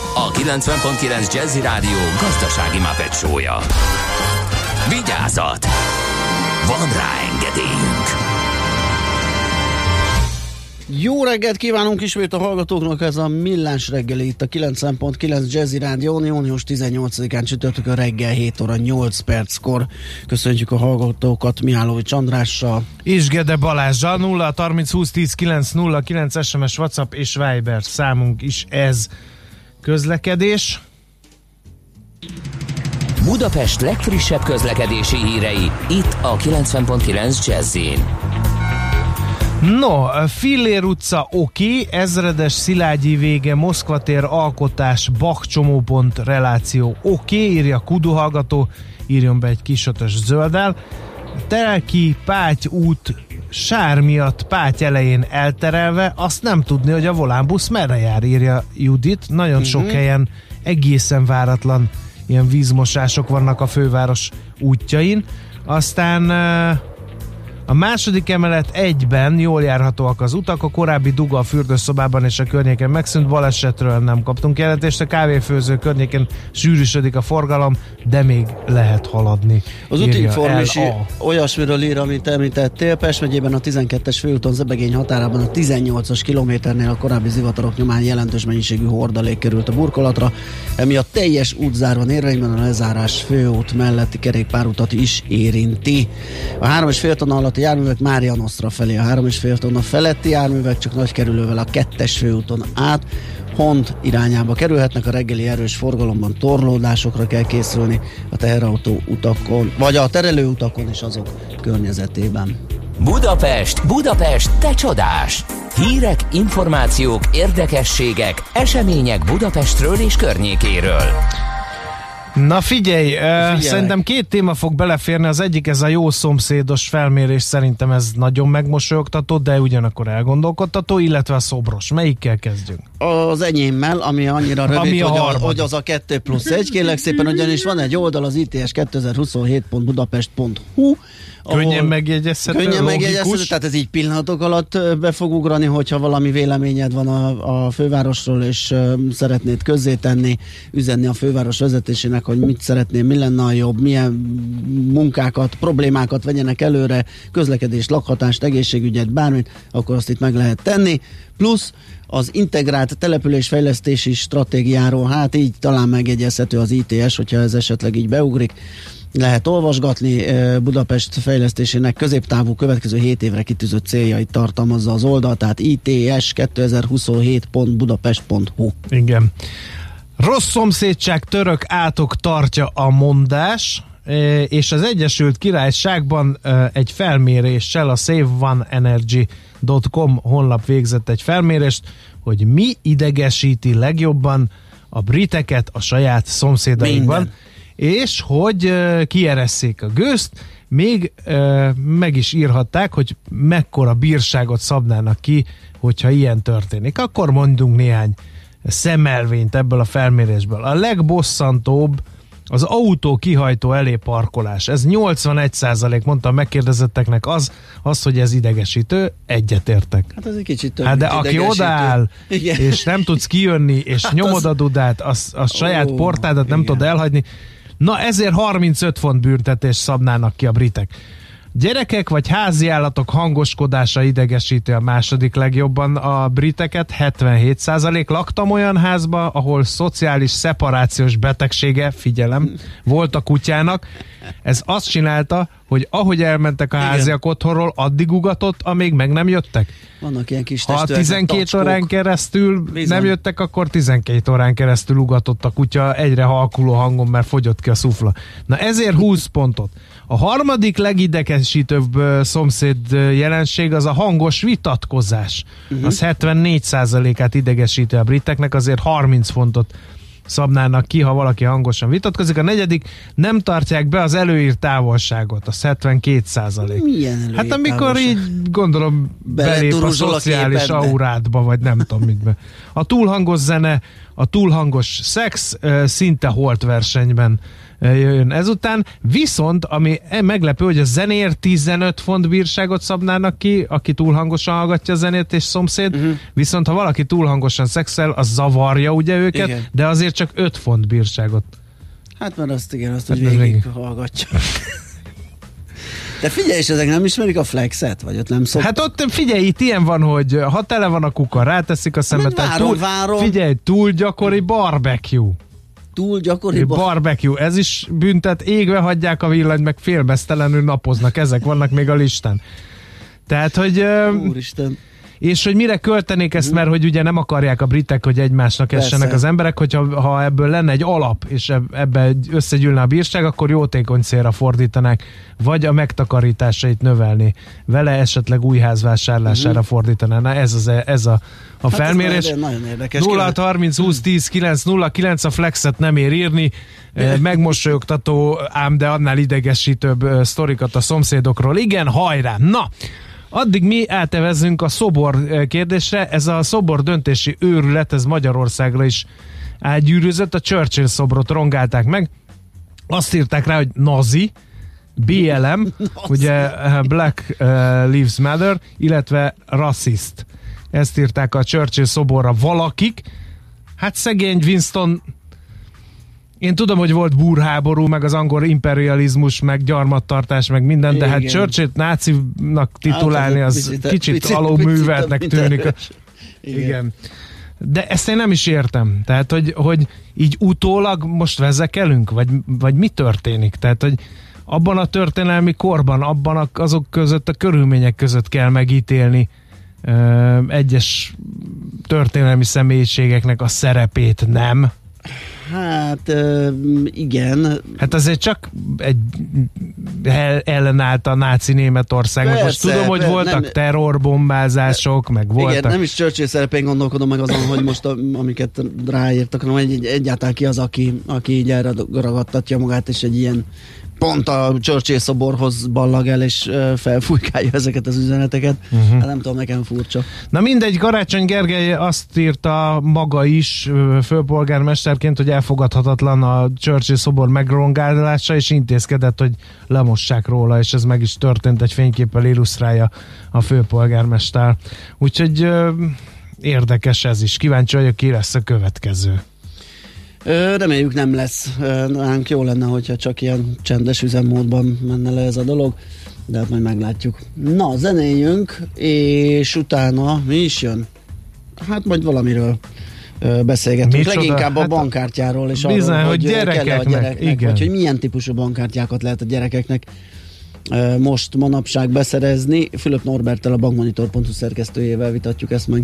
a 90.9 Jazzy Rádió gazdasági mapetsója. Vigyázat! Van rá engedélyünk! Jó reggelt kívánunk ismét a hallgatóknak, ez a Millás reggeli itt a 90.9 Jazzy Rádió, június 18-án csütörtökön reggel 7 óra 8 perckor. Köszöntjük a hallgatókat Mihálovics Andrással. És Gede Balázsa 0 30 20 10 9 0 9 SMS, WhatsApp és Viber számunk is ez közlekedés. Budapest legfrissebb közlekedési hírei, itt a 90.9 jazz No, Fillér utca oké, ezredes Szilágyi vége, Moszkva tér alkotás, Bach csomópont reláció oké, írja Kudu hallgató, írjon be egy kisötös zölddel. Telki Páty út sár miatt Páty elején elterelve, azt nem tudni, hogy a volánbusz merre jár, írja Judit. Nagyon sok helyen egészen váratlan ilyen vízmosások vannak a főváros útjain. Aztán a második emelet egyben jól járhatóak az utak, a korábbi duga a fürdőszobában és a környéken megszűnt, balesetről nem kaptunk jelentést, a kávéfőző környéken sűrűsödik a forgalom, de még lehet haladni. Az útinform is olyasmiről ír, amit említettél. Pest megyében a 12-es főúton Zebegény határában a 18-as kilométernél a korábbi zivatarok nyomán jelentős mennyiségű hordalék került a burkolatra. Emiatt teljes út zárva érvényben a lezárás főút melletti kerékpárutat is érinti. A 3,5 tonna alatti járművek Márianosztra felé, a 3,5 tonna feletti járművek csak nagy kerülővel a kettes főúton át Hont irányába kerülhetnek, a reggeli erős forgalomban torlódásokra kell készülni a teherautó utakon, vagy a terelő utakon és azok környezetében. Budapest, Budapest, te csodás! Hírek, információk, érdekességek, események Budapestről és környékéről. Na figyelj, figyelj, szerintem két téma fog beleférni, az egyik ez a jó szomszédos felmérés, szerintem ez nagyon megmosolyogtató, de ugyanakkor elgondolkodtató, illetve a szobros. Melyikkel kezdjünk? Az enyémmel, ami annyira rövid, Ami a hogy, a, hogy az a 2 plusz 1, kérlek szépen, ugyanis van egy oldal az ITS 2027.budapest.hu, Könnyen megjegyezhető, Könnyen megjegyezhető, tehát ez így pillanatok alatt be fog ugrani, hogyha valami véleményed van a, a fővárosról, és ö, szeretnéd közzétenni, üzenni a főváros vezetésének, hogy mit szeretnél, mi lenne a jobb, milyen munkákat, problémákat vegyenek előre, közlekedés, lakhatást, egészségügyet, bármit, akkor azt itt meg lehet tenni. Plusz az integrált településfejlesztési stratégiáról, hát így talán megjegyezhető az ITS, hogyha ez esetleg így beugrik lehet olvasgatni. Budapest fejlesztésének középtávú következő 7 évre kitűzött céljait tartalmazza az oldal, tehát ITS 2027.budapest.hu. Igen. Rossz szomszédság török átok tartja a mondás, és az Egyesült Királyságban egy felméréssel a SaveOneEnergy.com honlap végzett egy felmérést, hogy mi idegesíti legjobban a briteket a saját szomszédaikban, Minden. És hogy kieresszék a gőzt, még meg is írhatták, hogy mekkora bírságot szabnának ki, hogyha ilyen történik. Akkor mondunk néhány szemelvényt ebből a felmérésből. A legbosszantóbb az autó kihajtó elé parkolás. Ez 81% mondta a megkérdezetteknek az, az, hogy ez idegesítő, egyetértek. Hát ez egy kicsit több, Hát de aki odaáll, Igen. és nem tudsz kijönni, és Hát nyomod az- a dudát, az, az saját Ó, portádat nem igen. tudod elhagyni. Na ezért 35 font büntetés szabnának ki a britek. Gyerekek vagy háziállatok hangoskodása idegesíti a második legjobban a briteket, 77% laktam olyan házba, ahol szociális szeparációs betegsége, figyelem, volt a kutyának. Ez azt csinálta, hogy ahogy elmentek a Igen. háziak otthonról, addig ugatott, amíg meg nem jöttek. Vannak ilyen kis Ha testőek, 12 tacskók. órán keresztül Bizony. nem jöttek, akkor 12 órán keresztül ugatott a kutya egyre halkuló hangon, mert fogyott ki a szufla. Na ezért 20 pontot. A harmadik legidegesítőbb szomszéd jelenség az a hangos vitatkozás. Mhm. Az 74%-át idegesíti a briteknek, azért 30 fontot szabnának ki, ha valaki hangosan vitatkozik. A negyedik, nem tartják be az előírt távolságot, az 72 százalék. Milyen Hát amikor távolság? így gondolom belép a a szociális képedbe. aurádba, vagy nem tudom mitbe. A túlhangos zene, a túlhangos szex szinte holt versenyben jön ezután. Viszont, ami e- meglepő, hogy a zenéért 15 font bírságot szabnának ki, aki túlhangosan hallgatja a zenét és szomszéd, uh-huh. viszont ha valaki túlhangosan szexel, az zavarja ugye őket, Igen. de azért csak 5 font bírságot. Hát mert azt igen, azt, Hát hogy végig végig. hallgatja. De figyelj, és ezek nem ismerik a flexet? Vagy ott nem szok... Hát ott figyelj, itt ilyen van, hogy ha tele van a kuka, ráteszik a szemet. tehát várom, túl, várom. Figyelj, túl gyakori barbecue. Túl gyakori... Barbecue, ez is büntet, égve hagyják a villanyt, meg félmeztelenül napoznak, ezek vannak még a listán. Tehát, hogy... Úristen. És hogy mire költenék ezt, mert hogy ugye nem akarják a britek, hogy egymásnak Persze. essenek az emberek, hogyha ha ebből lenne egy alap, és eb- ebbe egy- összegyűlne a bírság, akkor jótékony célra fordítanák, vagy a megtakarításait növelni, vele esetleg új ház vásárlására fordítaná. Na ez, az, ez a, a Hát felmérés. nagyon- nagyon érdekes. 0 30 20 10 9 0 9 a flexet nem ér írni, Eh, megmosolyogtató, ám de annál idegesítőbb eh, sztorikat a szomszédokról. Igen, hajrá! Na, addig mi átevezünk a szobor eh, kérdésre. Ez a szobor döntési őrület, ez Magyarországra is átgyűrűzött. A Churchill szobrot rongálták meg. Azt írták rá, hogy nazi, BLM, ugye Black Lives Matter, illetve rassziszt. Ezt írták a Churchill szoborra valakik. Hát szegény Winston én tudom, hogy volt búrháború, meg az angol imperializmus, meg gyarmattartás, meg minden, de hát. Churchill-t nácinak titulálni, Hát, az picit- kicsit picit- alóműveltnek picit tűnik. Igen. Igen. De ezt én nem is értem. Tehát, hogy, hogy így utólag most vezekelünk, vagy, vagy mi történik? Tehát, hogy abban a történelmi korban, abban a, azok között, a körülmények között kell megítélni egyes történelmi személyiségeknek a szerepét, nem? Hát igen. Hát azért csak egy el- ellenállt a náci Németország. Most Persze, tudom, hogy persze, voltak nem- terrorbombázások, meg voltak. Igen, nem is Churchill szerepén gondolkodom meg azon, hogy most a, amiket ráírtak, hanem egy, egy, egyáltalán ki az, aki, aki így erre ragadtatja magát, és egy ilyen pont a Churchill szoborhoz ballag el, és felfújkálja ezeket az üzeneteket. Uh-huh. Hát nem tudom, nekem furcsa. Na mindegy, Karácsony Gergely azt írta maga is főpolgármesterként, hogy elfogadhatatlan a Churchill szobor megrongálása, és intézkedett, hogy lemossák róla, és ez meg is történt, egy fényképpel illusztrálja a főpolgármester. Úgyhogy érdekes ez is. Kíváncsi vagyok, ki lesz a következő. Reméljük nem lesz. Nálunk jó lenne, hogyha csak ilyen csendes üzemmódban menne le ez a dolog, de hát majd meglátjuk. Na, zenéljünk, és utána mi is jön? Hát majd valamiről beszélgetünk. Micsoda? Leginkább a Hát bankkártyáról, és Bizony, arról, hogy hogy kell-e a gyerekeknek, gyereknek, igen. vagy hogy milyen típusú bankkártyákat lehet a gyerekeknek most manapság beszerezni. Fülöp Norbertel a bankmonitor.hu szerkesztőjével vitatjuk ezt meg.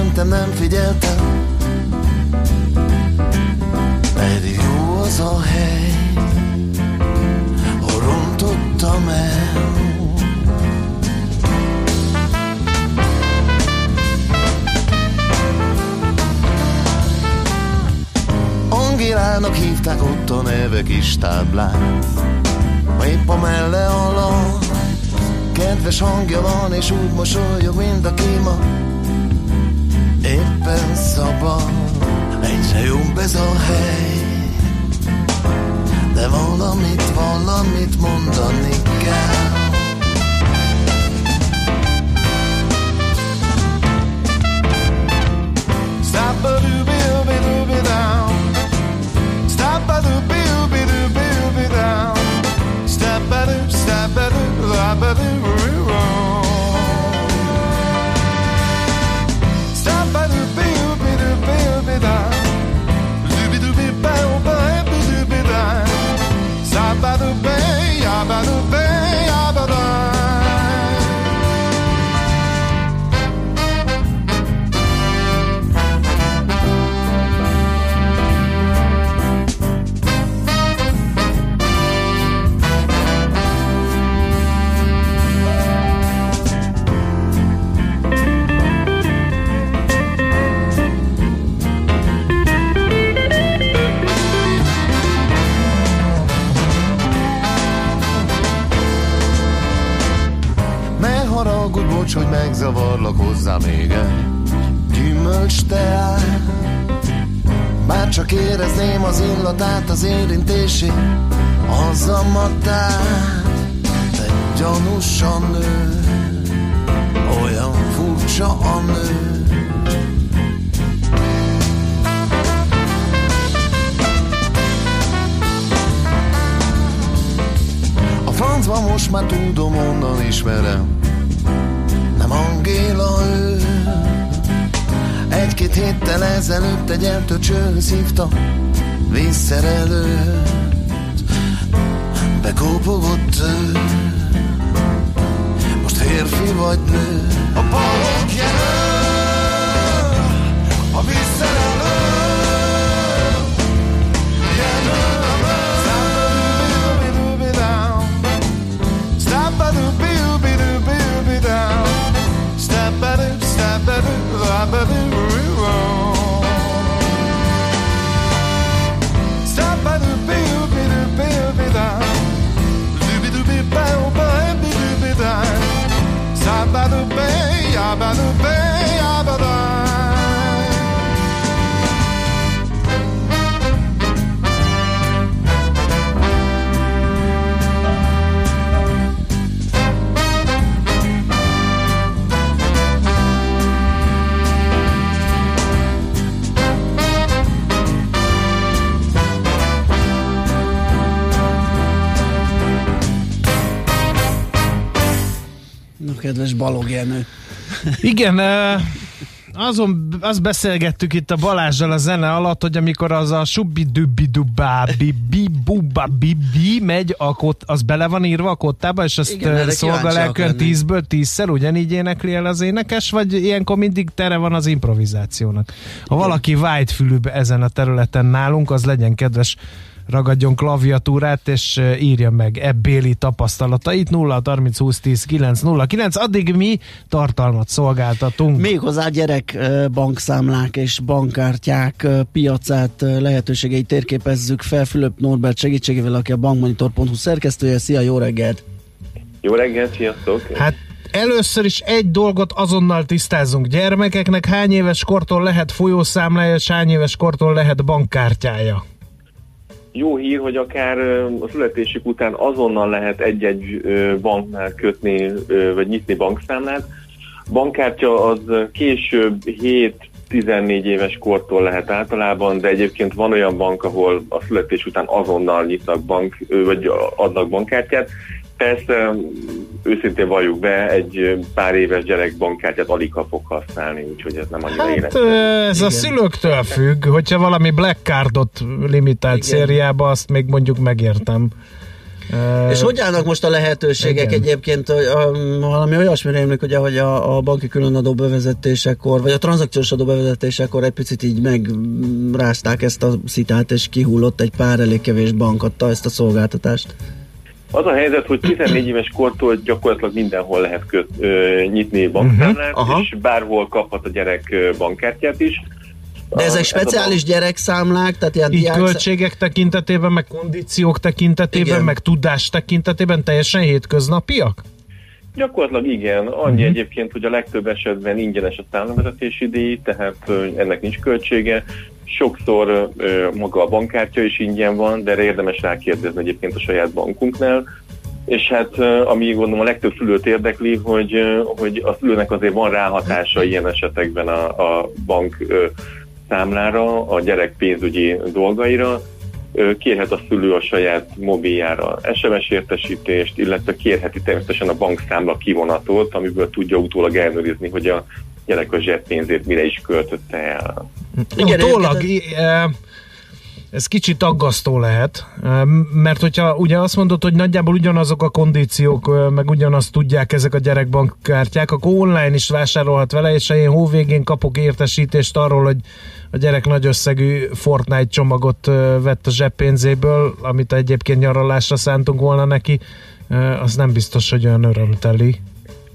Köszöntem, nem figyeltem. Pedig jó az a hely, hol rontottam el. Angélának hívták ott a neve kis táblán Épp a melle alatt Kedves hangja van és úgy mosolyog, mint a kíma Éppen szabad Egy Egyre jobb ez a hely De valamit, valamit mondani kell Stop a dooby dooby dooby down. Stop a dooby dooby dooby dooby down. Stop a doop, stop a doop, stop a doop, Stop By the. Igen, azon azt beszélgettük itt a Balázsral a zene alatt, hogy amikor az a subbi dubbi dubá bi bi bubba bi bi megy, a kot, az bele van írva a kottába, és azt el lennénk. tízből tízszer, ugyanígy énekli el az énekes, vagy ilyenkor mindig tere van az improvizációnak. Ha valaki vágyfülűbb ezen a területen nálunk, az legyen kedves ragadjon klaviatúrát, és írja meg ebbéli tapasztalatait 0 30 20 10 9 0 9. Addig mi tartalmat szolgáltatunk. Méghozzá gyerek bankszámlák és bankkártyák piacát, lehetőségeit térképezzük fel Fülöp Norbert segítségével, aki a bankmonitor.hu szerkesztője. Szia, jó reggelt! Jó reggelt, sziasztok! Hát először is egy dolgot azonnal tisztázzunk. Gyermekeknek hány éves kortól lehet folyószámlája, és hány éves kortól lehet bankkártyája? Jó hír, hogy akár a születésük után azonnal lehet egy-egy banknál kötni, vagy nyitni bankszámlát. Bankkártya az később 7-14 éves kortól lehet általában, de egyébként van olyan bank, ahol a születés után azonnal nyitnak bank, vagy adnak bankkártyát. Persze, őszintén valljuk be, egy pár éves gyerek bankkártyát alig ha fog használni, úgyhogy ez nem annyira Hát ö, ez a szülőktől függ, hogyha valami Black Cardot limitált szériába, azt még mondjuk megértem. És hogy állnak most a lehetőségek igen. egyébként, hogy valami olyasmire emlék, ugye, hogy a, a banki különadó bevezetésekor, vagy a tranzakciós adó bevezetésekor egy picit így megrázták ezt a szitát, és kihullott egy pár elég kevés bank adta ezt a szolgáltatást. Az a helyzet, hogy 14 éves kortól gyakorlatilag mindenhol lehet köt, ö, nyitni bankszámlát, Mhm, aha. és bárhol kaphat a gyerek bankkártyát is. De ezek Ez a speciális gyerekszámlák, tehát ilyen így diák... költségek tekintetében, meg kondíciók tekintetében, Igen. meg tudás tekintetében teljesen hétköznapiak? Gyakorlatilag igen, annyi egyébként, hogy a legtöbb esetben ingyenes a számlavezetési díj, tehát ennek nincs költsége, Sokszor maga a bankkártya is ingyen van, de erre érdemes rákérdezni egyébként a saját bankunknál. És hát ami gondolom a legtöbb szülőt érdekli, hogy, hogy a szülőnek azért van ráhatása ilyen esetekben a, a bank számlára, a gyerek pénzügyi dolgaira, kérhet a szülő a saját mobiljára SMS értesítést, illetve kérheti természetesen a bankszámla kivonatot, amiből tudja utólag ellenőrizni, hogy a gyerek a zseppénzét mire is költötte el. Igen, Utólag, i- e, ez kicsit aggasztó lehet, e, mert hogyha ugye azt mondod, hogy nagyjából ugyanazok a kondíciók, e, meg ugyanazt tudják ezek a gyerekbankkártyák, akkor online is vásárolhat vele, és ha én hóvégén kapok értesítést arról, hogy a gyerek nagy összegű Fortnite csomagot vett a zseppénzéből, amit egyébként nyaralásra szántunk volna neki, az nem biztos, hogy olyan örömteli.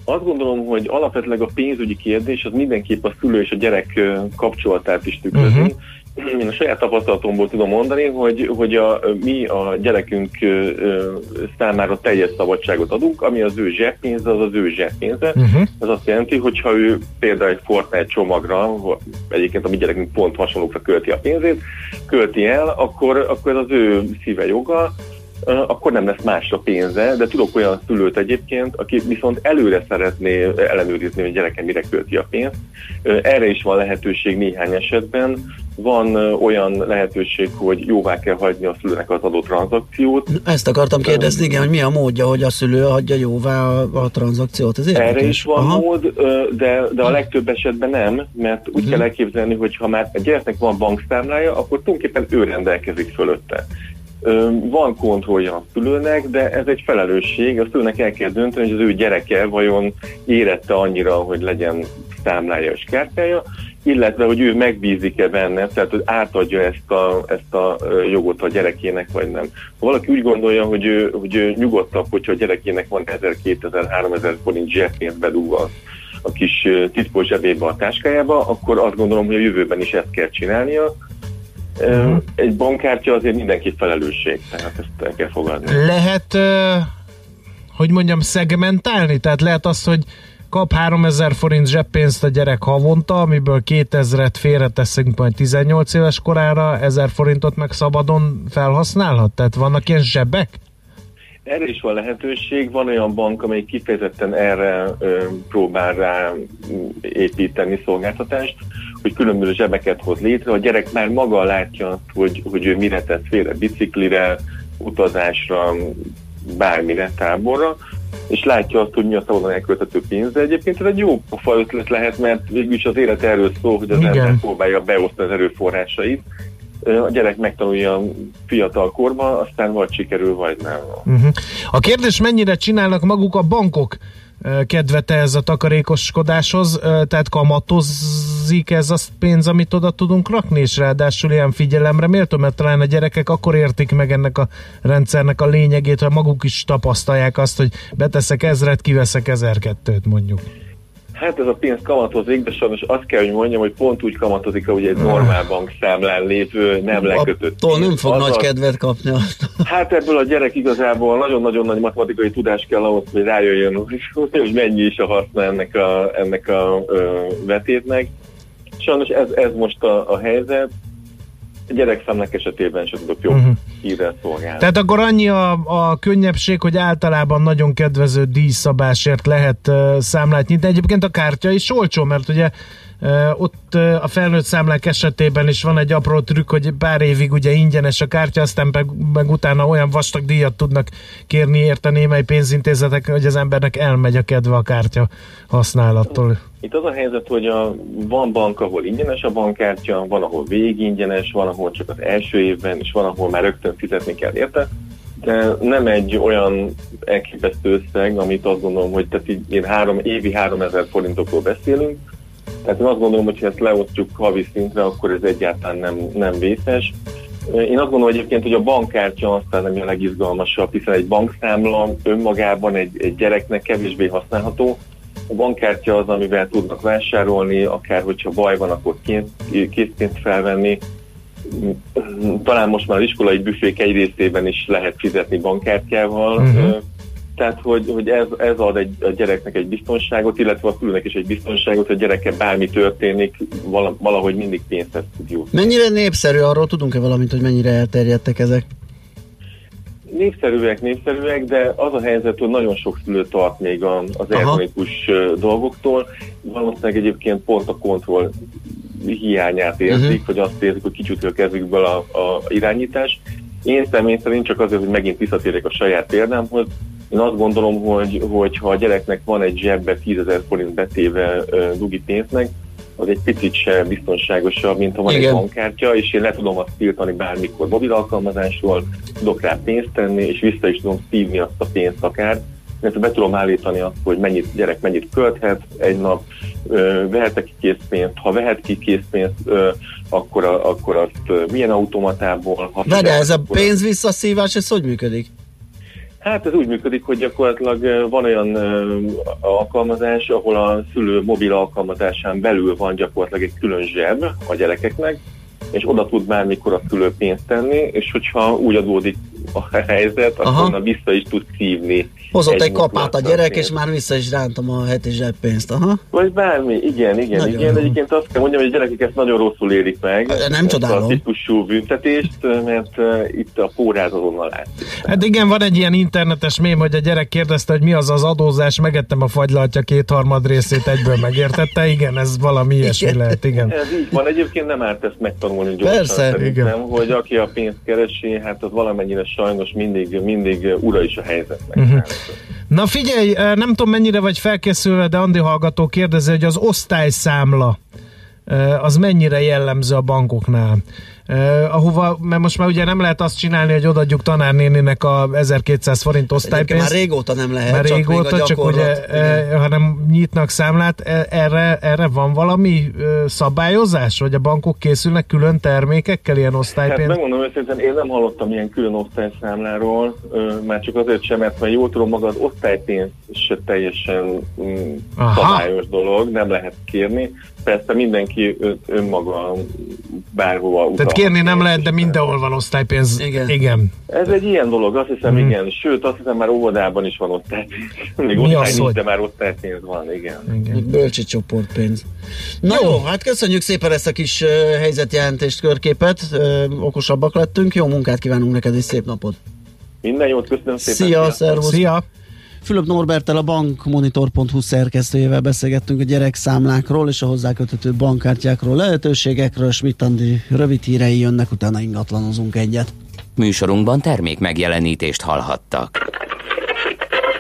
Azt gondolom, hogy alapvetőleg a pénzügyi kérdés az mindenképp a szülő és a gyerek kapcsolatát is tükrözi. Uh-huh. Én a saját tapasztalatomból tudom mondani, hogy, hogy a, mi a gyerekünk számára teljes szabadságot adunk, ami az ő zseppénze, az az ő zseppénze. Uh-huh. Ez azt jelenti, hogy ha ő például egy Fortnite csomagra, egyébként a mi gyerekünk pont hasonlókra költi a pénzét, költi el, akkor, akkor ez az ő szíve joga, akkor nem lesz másra pénze, de tudok olyan szülőt egyébként, aki viszont előre szeretné ellenőrizni, hogy a gyereke mire költi a pénzt. Erre is van lehetőség néhány esetben. Van olyan lehetőség, hogy jóvá kell hagyni a szülőnek az adott tranzakciót, Ezt akartam kérdezni, igen, hogy mi a módja, hogy a szülő hagyja jóvá a, a tranzakciót. Ez érdekes. Erre is van Aha. mód, de, de a legtöbb esetben nem, mert úgy kell elképzelni, hogy ha már a gyereknek van bankszámlája, akkor tulajdonképpen ő rendelkezik fölötte. Van kontrollja a szülőnek, de ez egy felelősség. A szülőnek el kell dönteni, hogy az ő gyereke vajon érette annyira, hogy legyen számlája és kártyája, illetve hogy ő megbízik-e benne, tehát hogy átadja ezt a, ezt a jogot a gyerekének, vagy nem. Ha valaki úgy gondolja, hogy ő, hogy ő nyugodtabb, hogyha a gyerekének van 1000, 2000, 3000 forint zseppénz bedugva a kis titkos zsebébe a táskájába, akkor azt gondolom, hogy a jövőben is ezt kell csinálnia. Ö, Egy bankkártya azért mindenki felelősség, tehát ezt el kell fogadni. Lehet, hogy mondjam, szegmentálni? Tehát lehet az, hogy kap 3000 forint zseppénzt a gyerek havonta, amiből 2000-et félreteszünk majd 18 éves korára, 1000 forintot meg szabadon felhasználhat? Tehát vannak ilyen zsebek? Erre is van lehetőség, van olyan bank, amely kifejezetten erre ö, próbál rá építeni szolgáltatást, hogy különböző zsebeket hoz létre. A gyerek már maga látja, hogy, hogy ő mire tesz félre biciklire, utazásra, bármire, táborra, és látja azt, hogy mi a szabadon elkölthető pénze. Egyébként ez egy jó pofa ötlet lehet, mert végülis az élet erről szól, hogy az Igen. ember próbálja beosztani az erőforrásait. A gyerek megtanulja fiatal korban, aztán vagy sikerül, vagy nem. Uh-huh. A kérdés, mennyire csinálnak maguk a bankok kedvet ez a takarékoskodáshoz, tehát kamatozik ez a pénz, amit oda tudunk rakni, és ráadásul ilyen figyelemre méltó, mert talán a gyerekek akkor értik meg ennek a rendszernek a lényegét, hogy maguk is tapasztalják azt, hogy beteszek ezret, kiveszek ezer kettőt mondjuk. Hát ez a pénz kamatozik, de sajnos azt kell, hogy mondjam, hogy pont úgy kamatozik, ahogy egy normál bankszámlán lévő nem lekötött. Attól nem fog Az nagy kedvet kapni. Hát ebből a gyerek igazából nagyon-nagyon nagy matematikai tudás kell ahhoz, hogy rájöjjön, hogy, hogy mennyi is a haszna ennek a, ennek a ö, vetétnek. Sajnos ez, ez most a, a helyzet. A gyerekszemnek esetében sem tudok jobb uh-huh. hírrel szolgálni. Tehát akkor annyi a, a könnyebbség, hogy általában nagyon kedvező díjszabásért lehet uh, számlát nyitni. Egyébként a kártya is olcsó, mert ugye uh, ott uh, a felnőtt számlák esetében is van egy apró trükk, hogy pár évig ugye ingyenes a kártya, aztán meg, meg utána olyan vastag díjat tudnak kérni érte némely pénzintézetek, hogy az embernek elmegy a kedve a kártya használattól. Itt az a helyzet, hogy a, van bank, ahol ingyenes a bankkártya, van, ahol végig ingyenes, van, ahol csak az első évben, és van, ahol már rögtön fizetni kell érte. De nem egy olyan elképesztő összeg, amit azt gondolom, hogy tehát így, én három, évi 3000 forintokról beszélünk. Tehát én azt gondolom, hogy ha ezt leosztjuk havi szintre, akkor ez egyáltalán nem, nem vészes. Én azt gondolom egyébként, hogy a bankkártya aztán nem a legizgalmasabb, hiszen egy bankszámla önmagában egy, egy gyereknek kevésbé használható. A bankkártya az, amivel tudnak vásárolni, akár hogyha baj van, akkor kész- készpénzt felvenni. Talán most már az iskolai büfék egy részében is lehet fizetni bankkártyával. Uh-huh. tehát hogy, hogy ez, ez ad egy, a gyereknek egy biztonságot, illetve a szülőnek is egy biztonságot, hogy a gyereke bármi történik, vala- valahogy mindig pénzhez tud jutni. Mennyire népszerű, arról tudunk-e valamit, hogy mennyire elterjedtek ezek? Népszerűek, népszerűek, de az a helyzet, hogy nagyon sok szülő tart még az ö, dolgoktól. Valószínűleg egyébként pont a kontroll hiányát érzik, uh-huh. hogy azt érzik, hogy kicsútja a kezükből a, a irányítás. Én személy szerint csak azért, hogy megint visszatérjek a saját példámhoz, én azt gondolom, hogy, hogy ha a gyereknek van egy zsebbe 10 ezer forint betéve ö, dugi pénznek, az egy picit se biztonságosabb, mint ha van Igen. egy bankkártya, és én le tudom azt tiltani bármikor mobil alkalmazásról, tudok rá pénzt tenni, és vissza is tudom szívni azt a pénzt akár, mert be tudom állítani azt, hogy mennyit gyerek mennyit költhet egy nap, ö, vehet ki készpénzt, ha vehet ki készpénzt, ö, akkor, a, akkor azt ö, milyen automatából. Ha Várj, fizet, ez a pénz visszaszívás, ez hogy működik? Hát ez úgy működik, hogy gyakorlatilag van olyan alkalmazás, ahol a szülő mobil alkalmazásán belül van gyakorlatilag egy külön zseb a gyerekeknek, és oda tud bármikor a szülő pénzt tenni, és hogyha úgy adódik a helyzet, Aha. akkor vissza is tud szívni. Hozott egy kapát a gyerek, pénzt. és már vissza is rántam a heti zseppénzt. Aha. Vagy bármi, igen, igen, Nagyon igen. jó. Egyébként azt kell mondjam, hogy a gyerekek ezt nagyon rosszul érik meg. Nem csodálom. A típusú büntetést, mert uh, itt a póráz azonnal látszik. Hát igen, van egy ilyen internetes mém, hogy a gyerek kérdezte, hogy mi az az adózás, megettem a fagylaltja kétharmad részét, egyből megértette. Igen, ez valami ilyesmi Igen. lehet, igen. Ez így van, egyébként nem árt ezt megtanulni gyorsan Persze, szerintem, igen. hogy aki a pénzt keresi, hát az valamennyire sajnos mindig, mindig ura is a helyzetnek. Uh-huh. Na figyelj, nem tudom mennyire vagy felkészülve, de Andi hallgató kérdezi, hogy az osztályszámla az mennyire jellemző a bankoknál. Uh, ahova, mert most már ugye nem lehet azt csinálni, hogy odaadjuk tanárnéninek a 1200 forint Egyébként osztálypénzt. már régóta nem lehet, Mert csak régóta, még a csak ugye, e, hanem nyitnak számlát. E, Erre, erre van valami szabályozás? Vagy a bankok készülnek külön termékekkel, ilyen Hát osztálypénz? megmondom őszintén, én nem hallottam ilyen külön osztályszámláról, már csak azért sem, mert ha jól tudom, maga az osztálypénz se teljesen mm, szabályos dolog, nem lehet kérni. Persze mindenki önmaga bárhova utal. Tehát kérni nem lehet, de mindenhol van osztálypénz. Igen. Igen. Ez egy ilyen dolog, azt hiszem, Mhm. igen. Sőt, azt hiszem már óvodában is van osztálypénz. Még Mi osztály nincs, de már osztálypénz van, igen. Igen. Bölcsi csoportpénz. Na jó. jó, hát köszönjük szépen ezt a kis uh, helyzetjelentést, körképet. Uh, okosabbak lettünk. Jó munkát kívánunk neked, és szép napot. Minden jót, köszönöm szépen. Szia, szervusz. Szia! Fülöp Norbertel a bankmonitor.hu szerkesztőjével beszélgettünk a gyerekszámlákról és a hozzáköthető bankkártyákról, lehetőségekről. Schmidt Andi rövid hírei jönnek, utána ingatlanozunk egyet. Műsorunkban termék megjelenítést hallhattak.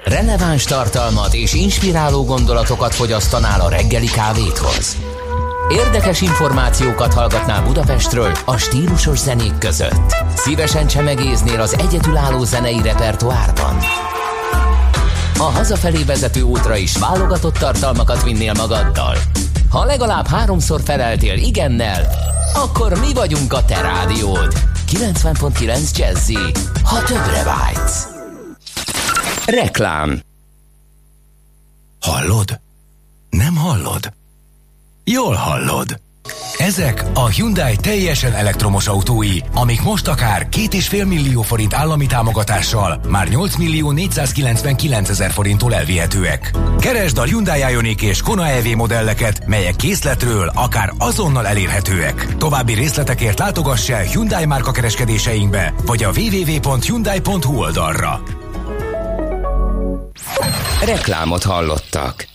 Releváns tartalmat és inspiráló gondolatokat fogyasztanál a reggeli kávéthoz. Érdekes információkat hallgatnál Budapestről a stílusos zenék között. Szívesen csemegéznél az egyedülálló zenei repertoárban. A hazafelé vezető útra is válogatott tartalmakat vinnél magaddal. Ha legalább háromszor feleltél igennel, akkor mi vagyunk a te rádiód. 90.9 Jazzy, ha többre vágysz. Reklám Hallod? Nem hallod? Jól hallod. Ezek a Hyundai teljesen elektromos autói, amik most akár 2,5 millió forint állami támogatással már 8 millió 499 ezer forinttól elvihetőek. Keresd a Hyundai Ioniq és Kona EV modelleket, melyek készletről akár azonnal elérhetőek. További részletekért látogass el Hyundai márka kereskedéseinkbe, vagy a www.hyundai.hu oldalra. Reklámot hallottak.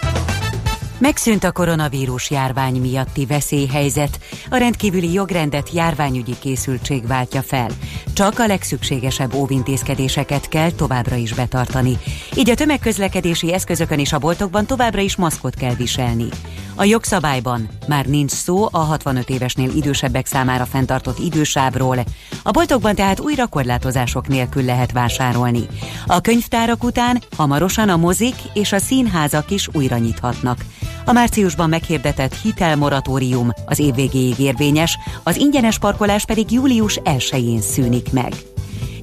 Megszűnt a koronavírus járvány miatti veszélyhelyzet, a rendkívüli jogrendet járványügyi készültség váltja fel. Csak a legszükségesebb óvintézkedéseket kell továbbra is betartani. Így a tömegközlekedési eszközökön és a boltokban továbbra is maszkot kell viselni. A jogszabályban már nincs szó a 65 évesnél idősebbek számára fenntartott idősávról, a boltokban tehát újra korlátozások nélkül lehet vásárolni. A könyvtárak után hamarosan a mozik és a színházak is újra nyithatnak. A márciusban meghirdetett hitelmoratórium az év végéig érvényes, az ingyenes parkolás pedig július 1-én szűnik meg.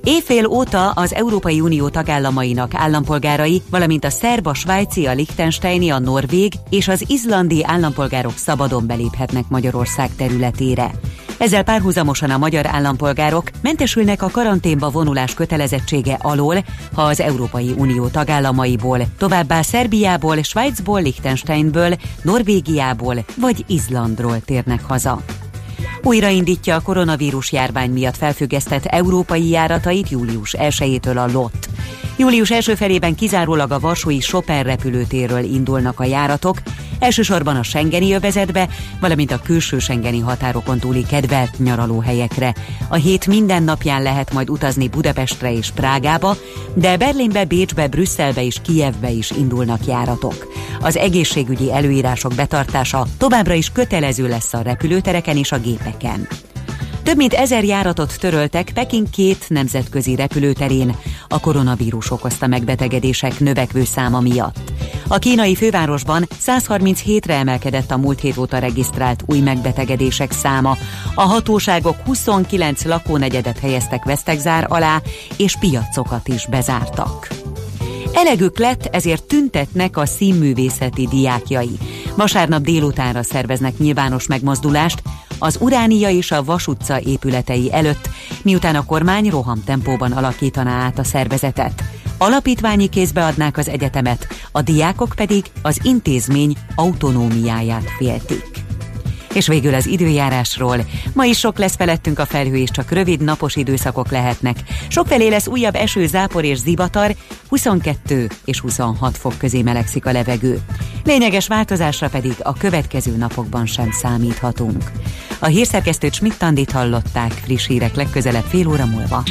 Éjfél óta az Európai Unió tagállamainak állampolgárai, valamint a szerb, a svájci, a liechtensteini, a norvég és az izlandi állampolgárok szabadon beléphetnek Magyarország területére. Ezzel párhuzamosan a magyar állampolgárok mentesülnek a karanténba vonulás kötelezettsége alól, ha az Európai Unió tagállamaiból, továbbá Szerbiából, Svájcból, Liechtensteinből, Norvégiából vagy Izlandról térnek haza. Újraindítja a koronavírus járvány miatt felfüggesztett európai járatait július 1-től a LOT. Július első felében kizárólag a Varsói Chopin repülőtérről indulnak a járatok, elsősorban a Schengeni övezetbe, valamint a külső Schengeni határokon túli kedvelt nyaralóhelyekre. A hét minden napján lehet majd utazni Budapestre és Prágába, de Berlinbe, Bécsbe, Brüsszelbe és Kijevbe is indulnak járatok. Az egészségügyi előírások betartása továbbra is kötelező lesz a repülőtereken és a gépeken. Több mint ezer járatot töröltek Peking két nemzetközi repülőterén a koronavírus okozta megbetegedések növekvő száma miatt. A kínai fővárosban 137-re emelkedett a múlt hét óta regisztrált új megbetegedések száma. A hatóságok 29 lakónegyedet helyeztek vesztegzár alá, és piacokat is bezártak. Elegük lett, ezért tüntetnek a színművészeti diákjai. Vasárnap délutánra szerveznek nyilvános megmozdulást az Uránia és a Vas utca épületei előtt, miután a kormány rohamtempóban alakítaná át a szervezetet. Alapítványi kézbe adnák az egyetemet, a diákok pedig az intézmény autonómiáját féltik. És végül az időjárásról. Ma is sok lesz felettünk a felhő, és csak rövid napos időszakok lehetnek. Sokfelé lesz újabb eső, zápor és zivatar, 22 és 26 fok közé melegszik a levegő. Lényeges változásra pedig a következő napokban sem számíthatunk. A hírszerkesztőt Schmidt-Tandit hallották, friss hírek legközelebb fél óra múlva.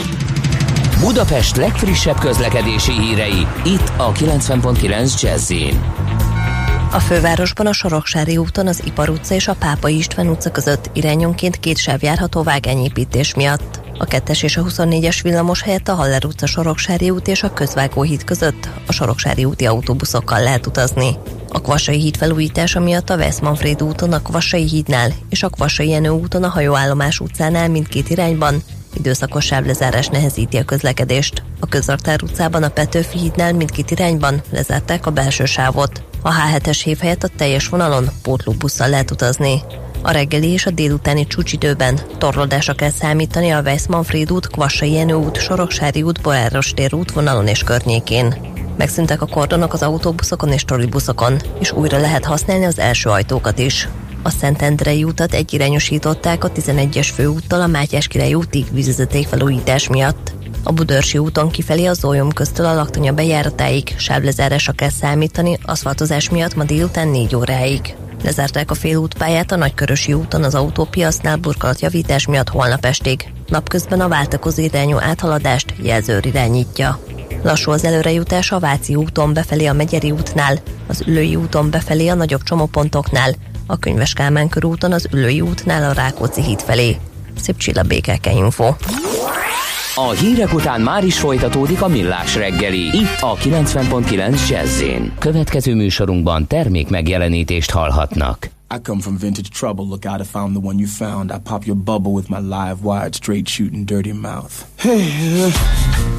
Budapest legfrissebb közlekedési hírei, itt a 90.9 jazz A fővárosban a Soroksári úton az Ipar utca és a Pápai István utca között irányonként két sáv járható vágányépítés miatt. A 2-es és a 24-es villamos helyett a Haller utca Soroksári út és a Közvágóhíd között a Soroksári úti autóbuszokkal lehet utazni. A Kvassai híd felújítása miatt a Westmanfred úton a Kvassai hídnál és a Kvassai Jenő úton a hajóállomás utcánál mindkét irányban időszakos sávlezárás nehezíti a közlekedést. A Közartár utcában a Petőfi hídnál mindkét irányban lezárták a belső sávot. A H7-es hév helyett a teljes vonalon pótlóbusszal lehet utazni. A reggeli és a délutáni csúcsidőben torlódásra kell számítani a Weiss-Manfred út, Kvassai Jenő út, Soroksári út, Boáros tér útvonalon és környékén. Megszűntek a kordonok az autóbuszokon és trollibuszokon, és újra lehet használni az első ajtókat is. A Szentendrei utat egyirányosították a 11-es főúttal a Mátyás Király útig vízvezeték felújítás miatt. A Budörsi úton kifelé a Zólyom köztől a laktanya bejáratáig sávlezárásra kell számítani, aszfaltozás miatt ma délután 4 óráig. Lezárták a félútpályát a Nagykörösi úton az autópiasznál burkolatjavítás miatt holnap estig. Napközben a váltakozó irányú áthaladást jelzőr irányítja. Lassú az előrejutás a Váci úton befelé a Megyeri útnál, az Ülői úton befelé a nagyobb csomópontoknál, a Könyves Kálmán körúton az Ülői útnál a Rákóczi híd felé. Szép csilla békeke info. A hírek után már is folytatódik a millás reggeli, itt a 90.9 jazz Következő műsorunkban termék megjelenítést hallhatnak. I come from vintage trouble. Look out, I found the one you found. I pop your bubble with my live wired, straight shooting, dirty mouth. Hey, uh,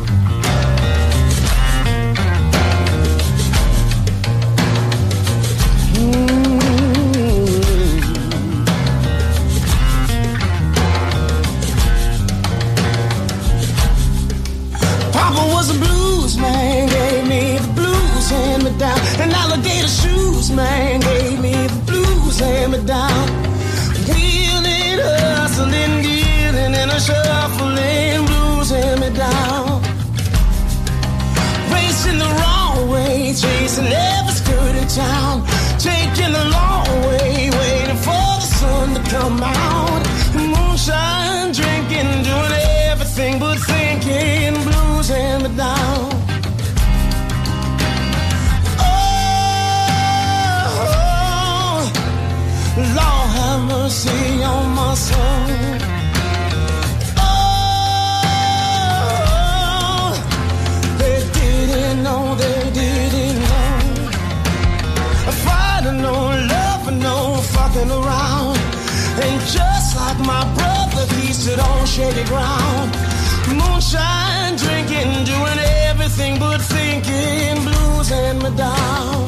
Oh, they didn't know, they didn't know. Fighting, no love, no fucking around. And just like my brother, he stood on shaky ground. Moonshine drinking, doing everything but thinking. Blues hand me down.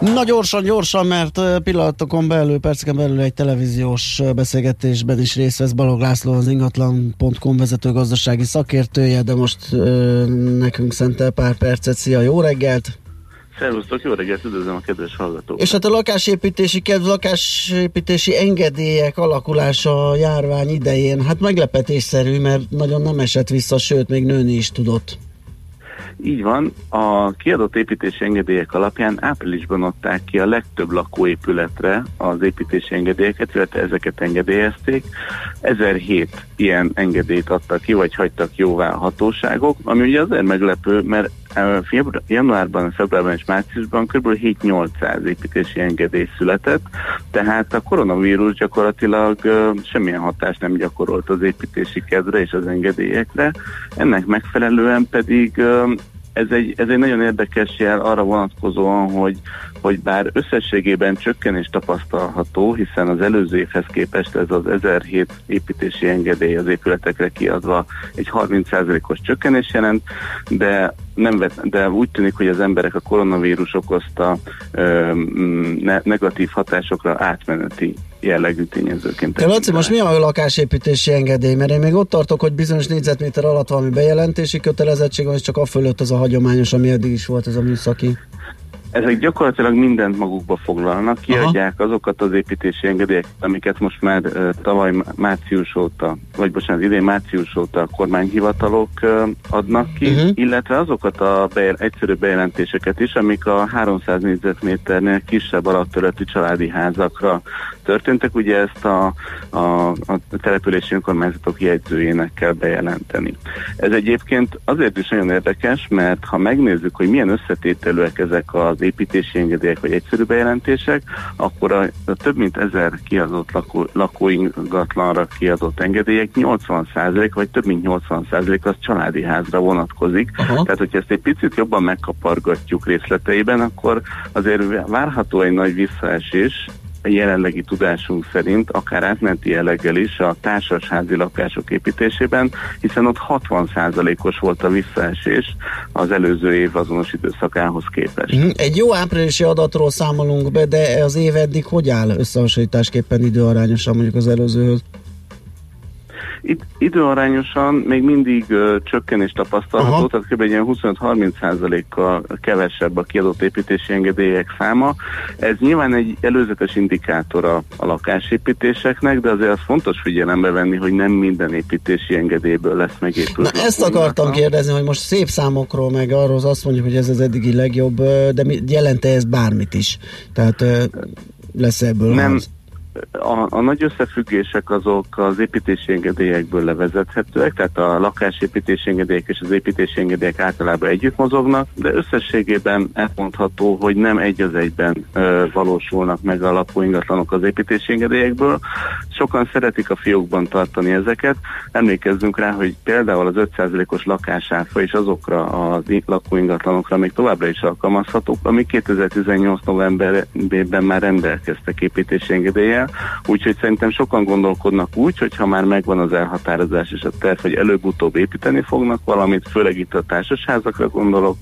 Na gyorsan, gyorsan, mert pillanatokon belül, perceken belül egy televíziós beszélgetésben is részt vesz Balog László, az ingatlan.com vezető gazdasági szakértője, de most ö, nekünk szentel pár percet. Szia, jó reggelt! Szervusztok, jó reggelt, üdvözlöm a kedves hallgatókat. És hát a lakásépítési kedv, lakásépítési engedélyek alakulása a járvány idején, hát meglepetésszerű, mert nagyon nem esett vissza, sőt, még nőni is tudott. Így van, a kiadott építési engedélyek alapján áprilisban adták ki a legtöbb lakóépületre az építési engedélyeket, illetve ezeket engedélyezték. 1007 ilyen engedélyt adtak ki, vagy hagytak jóvá a hatóságok, ami ugye azért meglepő, mert januárban, februárban és márciusban kb. 7-800 építési engedély született, tehát a koronavírus gyakorlatilag semmilyen hatást nem gyakorolt az építési kedvre és az engedélyekre, ennek megfelelően pedig ez egy, ez egy nagyon érdekes jel arra vonatkozóan, hogy, hogy bár összességében csökkenés tapasztalható, hiszen az előző évhez képest ez az 1007 építési engedély az épületekre kiadva egy 30%-os csökkenés jelent, de nem vet, de úgy tűnik, hogy az emberek a koronavírus okozta ö, ne, negatív hatásokra átmeneti jellegű tényezőként. Te Laci, most mi a lakásépítési engedély? Mert én még ott tartok, hogy bizonyos négyzetméter alatt valami bejelentési kötelezettség van, és csak a fölött az a hagyományos, ami eddig is volt, ez a műszaki. Ezek gyakorlatilag mindent magukba foglalnak, kiadják azokat az építési engedélyeket, amiket most már uh, tavaly má- március óta, vagy bocsánat, idén március óta a kormányhivatalok uh, adnak ki, uh-huh. illetve azokat a bejel- egyszerű bejelentéseket is, amik a 300 négyzetméternél kisebb alattörötti családi házakra történtek, ugye ezt a, a, a települési önkormányzatok jegyzőjének kell bejelenteni. Ez egyébként azért is nagyon érdekes, mert ha megnézzük, hogy milyen összetételűek ezek az építési engedélyek vagy egyszerű bejelentések, akkor a, a több mint ezer kiadott lakó, lakóingatlanra kiadott engedélyek 80% vagy több mint 80% az családi házra vonatkozik. Aha. Tehát, hogyha ezt egy picit jobban megkapargatjuk részleteiben, akkor azért várható egy nagy visszaesés, a jelenlegi tudásunk szerint akár átmenti jelleggel is a társasházi lakások építésében, hiszen ott 60%-os volt a visszaesés az előző év azonos időszakához képest. Mhm. Egy jó áprilisi adatról számolunk be, de az év eddig hogy áll összehasonlításképpen időarányosan mondjuk az előzőhöz? Itt időarányosan még mindig uh, csökkenés tapasztalható, Aha. tehát kb. egy ilyen 25-30%-kal kevesebb a kiadott építési engedélyek száma. Ez nyilván egy előzetes indikátor a, lakásépítéseknek, de azért az fontos figyelembe venni, hogy nem minden építési engedélyből lesz megépült. Na ezt akartam kérdezni, hogy most szép számokról, meg arról azt mondjuk, hogy ez az eddigi legjobb, de jelente ez bármit is? Tehát lesz ebből Nem, az? A, a nagy összefüggések azok az építési engedélyekből levezethetőek, tehát a lakásépítési engedélyek és az építési engedélyek általában együtt mozognak, de összességében elmondható, hogy nem egy az egyben ö, valósulnak meg a lakóingatlanok az építési engedélyekből. Sokan szeretik a fiókban tartani ezeket. Emlékezzünk rá, hogy például az 5%-os lakásáfa és azokra az i- lakóingatlanokra még továbbra is alkalmazhatók, amik 2018 novemberében már rendelkeztek építési engedéllyel, úgyhogy szerintem sokan gondolkodnak úgy, hogy ha már megvan az elhatározás és a terv, hogy előbb-utóbb építeni fognak valamit, főleg itt a társasházakra gondolok,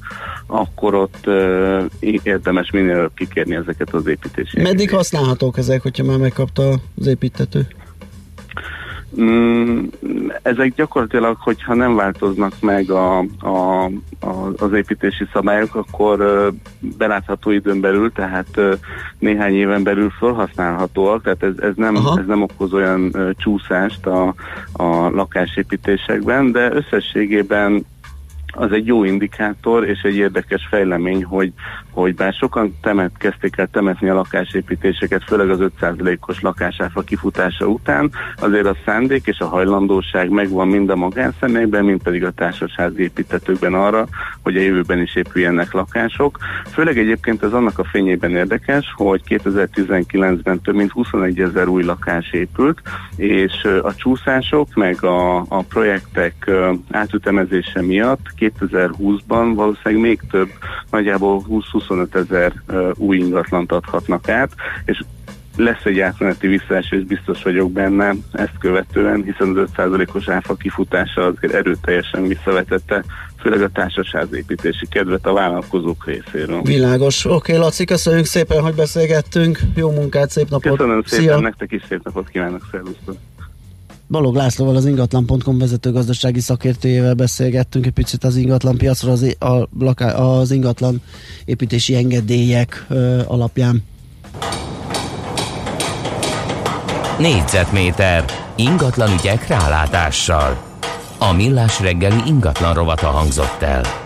akkor ott uh, érdemes minél kikérni ezeket az építési Meddig használhatók ezek, hogyha már megkapta az építető? Mm, ezek gyakorlatilag, hogyha nem változnak meg a, a, a, az építési szabályok, akkor belátható időn belül, tehát néhány éven belül felhasználhatóak, tehát ez, ez, nem, ez nem okoz olyan csúszást a, a lakásépítésekben, de összességében az egy jó indikátor és egy érdekes fejlemény, hogy, hogy bár sokan temet, kezdték el temetni a lakásépítéseket, főleg az 5%-os lakásáfa kifutása után, azért a szándék és a hajlandóság megvan mind a magánszemélyben, mind pedig a társasházi építetőkben arra, hogy a jövőben is épüljenek lakások. Főleg egyébként ez annak a fényében érdekes, hogy 2019-ben több mint 21 ezer új lakás épült, és a csúszások meg a, a projektek átütemezése miatt 2020-ban valószínűleg még több, nagyjából 20-25 ezer új ingatlant adhatnak át, és lesz egy átmeneti visszaesés, biztos vagyok benne ezt követően, hiszen az 5%-os áfa kifutása azért erőteljesen visszavetette, főleg a társasházépítési kedvet a vállalkozók részéről. Világos. Oké, okay, Laci, köszönjük szépen, hogy beszélgettünk. Jó munkát, szép napot. Köszönöm szépen, Szia. nektek is szép napot kívánok, szervusztok! Balog Lászlóval az ingatlan.com vezető gazdasági szakértőjével beszélgettünk egy picit az ingatlan piacról, az, a, laká, az ingatlan építési engedélyek ö, alapján. Négyzetméter ingatlan ügyek rálátással. A millás reggeli ingatlan rovata hangzott el.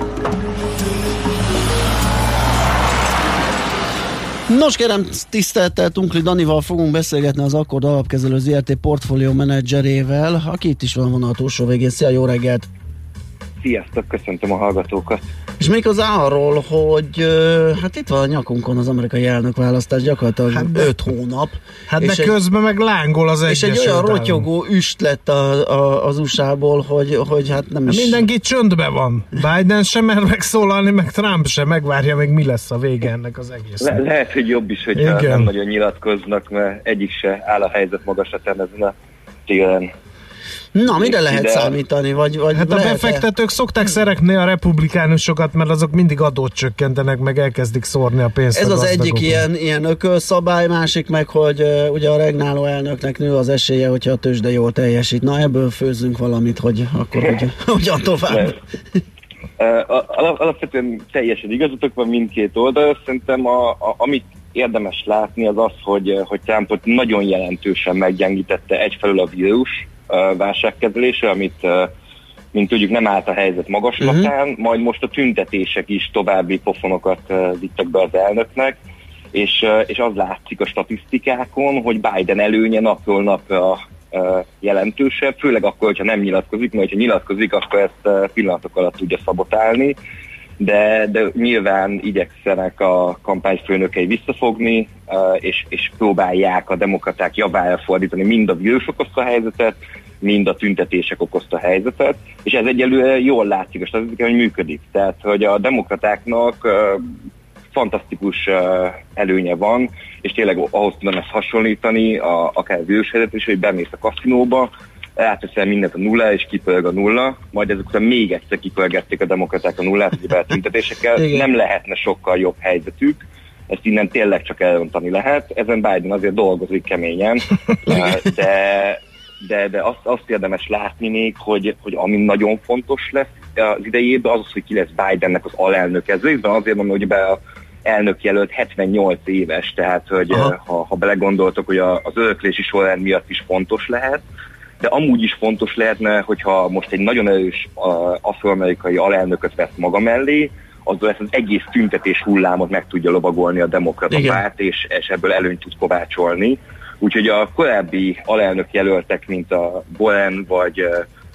Nos kérem, tisztelettel Tunkli Danival fogunk beszélgetni az Akkord Alapkezelő ZRT portfólió menedzserével, aki itt is van vonal túlsó végén. Szia, jó reggelt! Sziasztok, köszöntöm a hallgatókat. És méghozzá arról, hogy hát itt van a nyakunkon az amerikai elnök választás gyakorlatilag hát 5 hónap. Hát és de közben meg lángol az És egy olyan Állam. rotyogó üst lett a, a, az USA-ból, hogy, hogy hát nem is... Mindenki csöndben van. Biden sem mer megszólalni, meg Trump sem megvárja még mi lesz a vége ennek az egész. Le- lehet, hogy jobb is, hogyha Igen. nem nagyon nyilatkoznak, mert egyik se áll a helyzet magaslatán ezen a télen. Na, mire lehet Ide- számítani? Vagy, vagy Hát a lehet-e- befektetők szokták szeretni a republikánusokat, mert azok mindig adót csökkentenek, meg elkezdik szórni a pénzt Ez a az egyik ilyen, ilyen ökölszabály, másik meg, hogy uh, ugye a regnáló elnöknek nő az esélye, hogyha a tőzsde jól teljesít. Na ebből főzzünk valamit, hogy akkor hogy, hogyan tovább. Alap, alapvetően teljesen igazatok van mindkét oldal. Szerintem a, a, amit érdemes látni az az, hogy, eh, hogy Trumpot nagyon jelentősen meggyengítette egyfelől a vírus uh, válságkezelése, amit uh, mint tudjuk nem állt a helyzet magaslatán, uh-huh. majd most a tüntetések is további pofonokat vittek be az elnöknek, és, és az látszik a statisztikákon, hogy Biden előnye napról napra jelentősebb, főleg akkor, hogyha nem nyilatkozik, mert ha nyilatkozik, akkor ezt pillanatok alatt tudja szabotálni, de, de nyilván igyekszenek a kampányfőnökei visszafogni, és, és próbálják a demokraták javára fordítani mind a vírus okozta helyzetet, mind a tüntetések okozta helyzetet, és ez egyelőre jól látszik a statisztikán, hogy működik. Tehát, hogy a demokratáknak fantasztikus előnye van, és tényleg ahhoz tudom ezt hasonlítani, a, akár a vírushetet is, hogy bemész a kaszinóba, áteszel mindent a nulla, és kipörg a nulla, majd ezek után még egyszer kipörgették a demokraták a nullát, ugye a tüntetésekkel, Igen. nem lehetne sokkal jobb helyzetük, ezt innen tényleg csak elrontani lehet. Ezen Biden azért dolgozik keményen, de, de, de azt, azt érdemes látni még, hogy, hogy ami nagyon fontos lesz az idejében, az az, hogy ki lesz Bidennek az alelnök. Ez részben azért mondom, hogy be a elnök jelölt 78 éves, tehát hogy Aha. ha, ha belegondoltok, hogy a, az öröklési sorrend miatt is fontos lehet, de amúgy is fontos lehetne, hogyha most egy nagyon erős afroamerikai alelnököt vesz maga mellé, azzal ezt az egész tüntetés hullámot meg tudja lovagolni a demokrata Igen. párt, és, és ebből előnyt tud kovácsolni. Úgyhogy a korábbi alelnök jelöltek, mint a Bowen, vagy,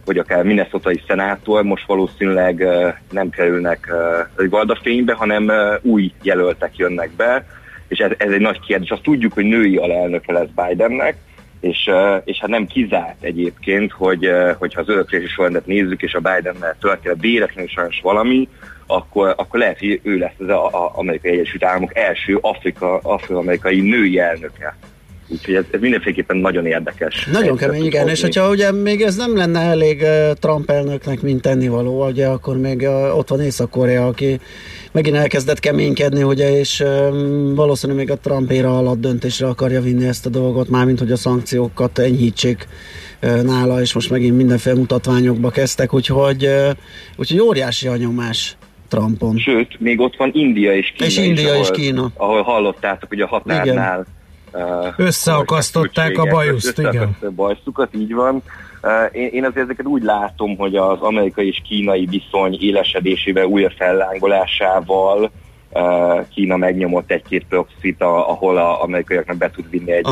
vagy akár Minnesota-i szenátor, most valószínűleg nem kerülnek gardafénybe, hanem új jelöltek jönnek be, és ez, ez egy nagy kérdés. Azt tudjuk, hogy női alelnöke lesz Bidennek, és, és hát nem kizárt egyébként, hogy hogyha az öröklési sorrendet nézzük, és a Bidennel történet véletlenül sajnos valami, akkor, akkor lehet, hogy ő lesz az a- a- amerikai Egyesült Államok első Afrika, afroamerikai női elnöke. Úgyhogy ez, ez mindenféleképpen nagyon érdekes. Nagyon kemény, igen, és hogyha ugye még ez nem lenne elég eh, Trump elnöknek, mint tennivaló, ugye akkor még eh, ott van Észak-Korea, aki megint elkezdett keménykedni, ugye, és um, valószínűleg még a Trump éra alatt döntésre akarja vinni ezt a dolgot, mármint hogy a szankciókat enyhítsék eh, nála, és most megint mindenféle mutatványokba kezdtek, úgyhogy, eh, úgyhogy óriási a nyomás Trumpon. Sőt, még ott van India és Kína És is, India és ahol, Kína. ahol hallottátok, hogy a határnál uh, Összeakasztották a bajuszt, igen. a bajszukat, így van. Én, én azért ezeket úgy látom, hogy az amerikai és kínai viszony élesedésével, újra fellángolásával Kína megnyomott egy-két proxit, a, ahol az amerikaiaknak be tud vinni egy.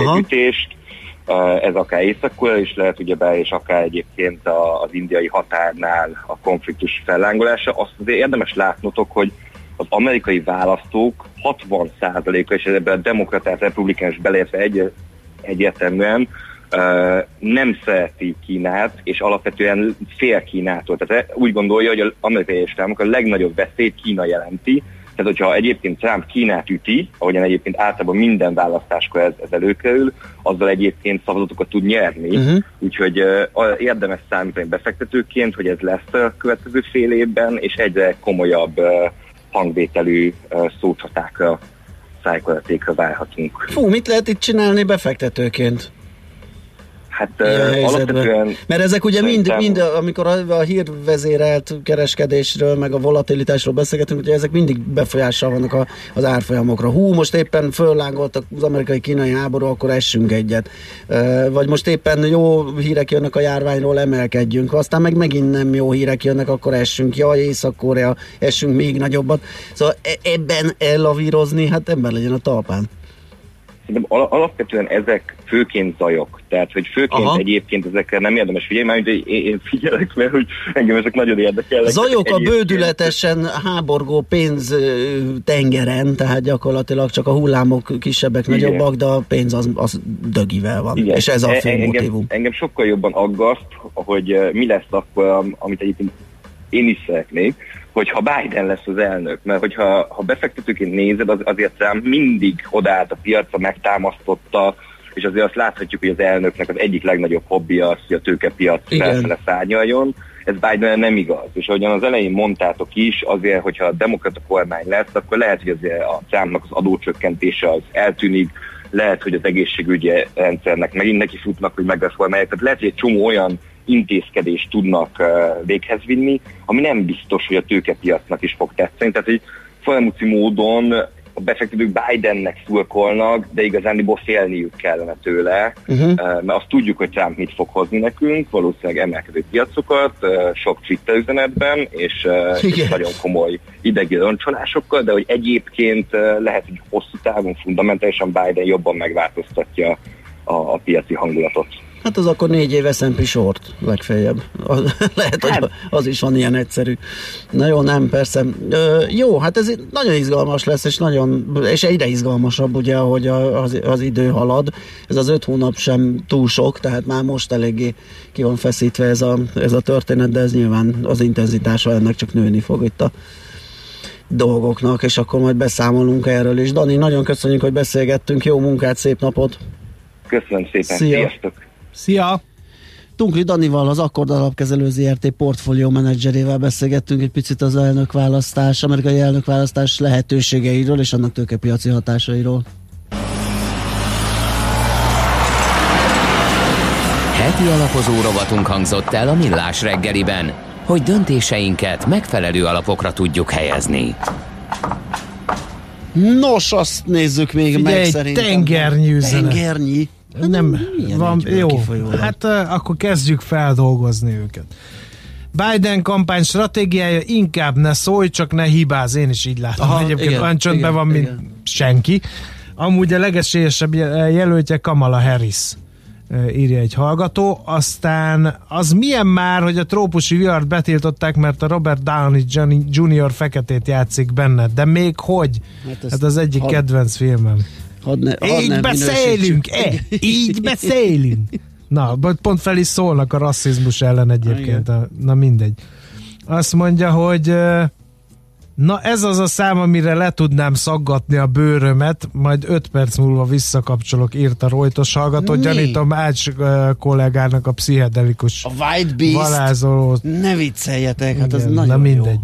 Uh, ez akár észak is lehet, ugyebár, és akár egyébként a, az indiai határnál a konfliktus fellángolása. Azt azért érdemes látnotok, hogy az amerikai választók 60%-a, és ebben a demokratát, republikánus beleértve egy, egyértelműen uh, nem szereti Kínát, és alapvetően fél Kínától. Tehát úgy gondolja, hogy az amerikai Egyesült a legnagyobb veszélyt Kína jelenti, tehát, hogyha egyébként Trump Kínát üti, ahogyan egyébként általában minden választáskor ez, ez előkerül, azzal egyébként szavazatokat tud nyerni. Mhm. Úgyhogy uh, érdemes számítani befektetőként, hogy ez lesz a következő fél évben, és egyre komolyabb uh, hangvételű szócsatákra, szájkoratékra várhatunk. Fú, mit lehet itt csinálni befektetőként? Hát helyzetben? alapvetően Mert ezek ugye mind, szerintem- mind, amikor a, a hírvezérelt kereskedésről, meg a volatilitásról beszélgetünk, ugye ezek mindig befolyással vannak a, az árfolyamokra. Hú, most éppen föllángolt az amerikai-kínai háború, akkor essünk egyet. Vagy most éppen jó hírek jönnek a járványról, emelkedjünk. Aztán meg megint nem jó hírek jönnek, akkor essünk. Jaj, Észak-Korea, essünk még nagyobbat. Szóval e- ebben ellavírozni, hát ember legyen a talpán. Szerintem al- alapvetően ezek főként zajok. Tehát, hogy főként Aha. egyébként ezekkel nem érdemes figyelni, mert én, én figyelek, mert hogy engem ezek nagyon érdekelnek. Zajok a bődületesen háborgó pénz tengeren, tehát gyakorlatilag csak a hullámok kisebbek, Igen. nagyobbak, de a pénz az, az dögivel van. Igen. És ez a E- fő engem, motivum. engem sokkal jobban aggaszt, hogy mi lesz akkor, am- amit egyébként én is szeretnék, hogyha Biden lesz az elnök. Mert hogyha ha befektetőként nézed, az, azért szám mindig odaállt a piacra, megtámasztotta, és azért azt láthatjuk, hogy az elnöknek az egyik legnagyobb hobbija az, hogy a tőkepiac felfele szárnyaljon. Ez Biden nem igaz. És ahogyan az elején mondtátok is, azért, hogyha a demokrata kormány lesz, akkor lehet, hogy azért a Trumpnak az adócsökkentése az eltűnik, lehet, hogy az egészségügyi rendszernek megint neki futnak, hogy megreformálják. Tehát lehet, hogy egy csomó olyan intézkedést tudnak véghez vinni, ami nem biztos, hogy a tőkepiacnak is fog tetszeni. Tehát, hogy folyamúci módon a befektetők Bidennek szurkolnak, de igazándiból félniük kellene tőle, Uh-huh. uh, mert azt tudjuk, hogy Trump mit fog hozni nekünk, valószínűleg emelkedő piacokat, sok Twitter üzenetben, és, és nagyon komoly idegi roncsolásokkal, de hogy egyébként lehet, hogy hosszú távon fundamentálisan Biden jobban megváltoztatja a, a piaci hangulatot. Hát az akkor négy év S&P short legfeljebb. Az, lehet, hogy az is van ilyen egyszerű. Na jó, nem, persze. Ö, jó, hát ez nagyon izgalmas lesz, és nagyon, és egyre izgalmasabb, ugye, ahogy a- az, az idő halad. Ez az öt hónap sem túl sok, tehát már most eléggé ki van feszítve ez a, ez a történet, de ez nyilván az intenzitása ennek csak nőni fog itt a dolgoknak, és akkor majd beszámolunk erről is. Dani, nagyon köszönjük, hogy beszélgettünk, jó munkát, szép napot! Köszönöm szépen, Szia. sziasztok! Szia! Tunkli Danival, az Akkord Alapkezelő ZRT portfólió menedzserével beszélgettünk egy picit az elnökválasztás, amerikai elnökválasztás lehetőségeiről és annak tőkepiaci hatásairól. Heti alapozó rovatunk hangzott el a Millás reggeliben, hogy döntéseinket megfelelő alapokra tudjuk helyezni. Nos, azt nézzük még Figyelj, meg szerintem. tengernyi üzenet. Tengernyi? Hát nem, milyen van, jó, kifolyólag? hát akkor kezdjük feldolgozni őket. Biden kampány stratégiája inkább ne szólj, csak ne hibáz, én is így látom. Aha, Egyébként igen, olyan csöndben van, mint igen. senki. Amúgy a legesélyesebb jel- jelöltje Kamala Harris írja egy hallgató. Aztán az milyen már, hogy a trópusi vihart betiltották, mert a Robert Downey Jr. feketét játszik benne, de még hogy? Hát Hát, hát az egyik hadd- kedvenc filmem. Hadd ne, hadd Így ne beszélünk, e, minősítsük. így beszélünk. Na, pont fel is szólnak a rasszizmus ellen egyébként. Na, na mindegy. Azt mondja, hogy ö, na ez az a szám, amire le tudnám szaggatni a bőrömet, majd 5 perc múlva visszakapcsolok, írt a rojtos hallgató. Mi? Gyanítom Ács ö, kollégának a pszichedelikus A White Beast? varázsoló Ne vicceljetek, hát ez igen, nagyon na mindegy. jó.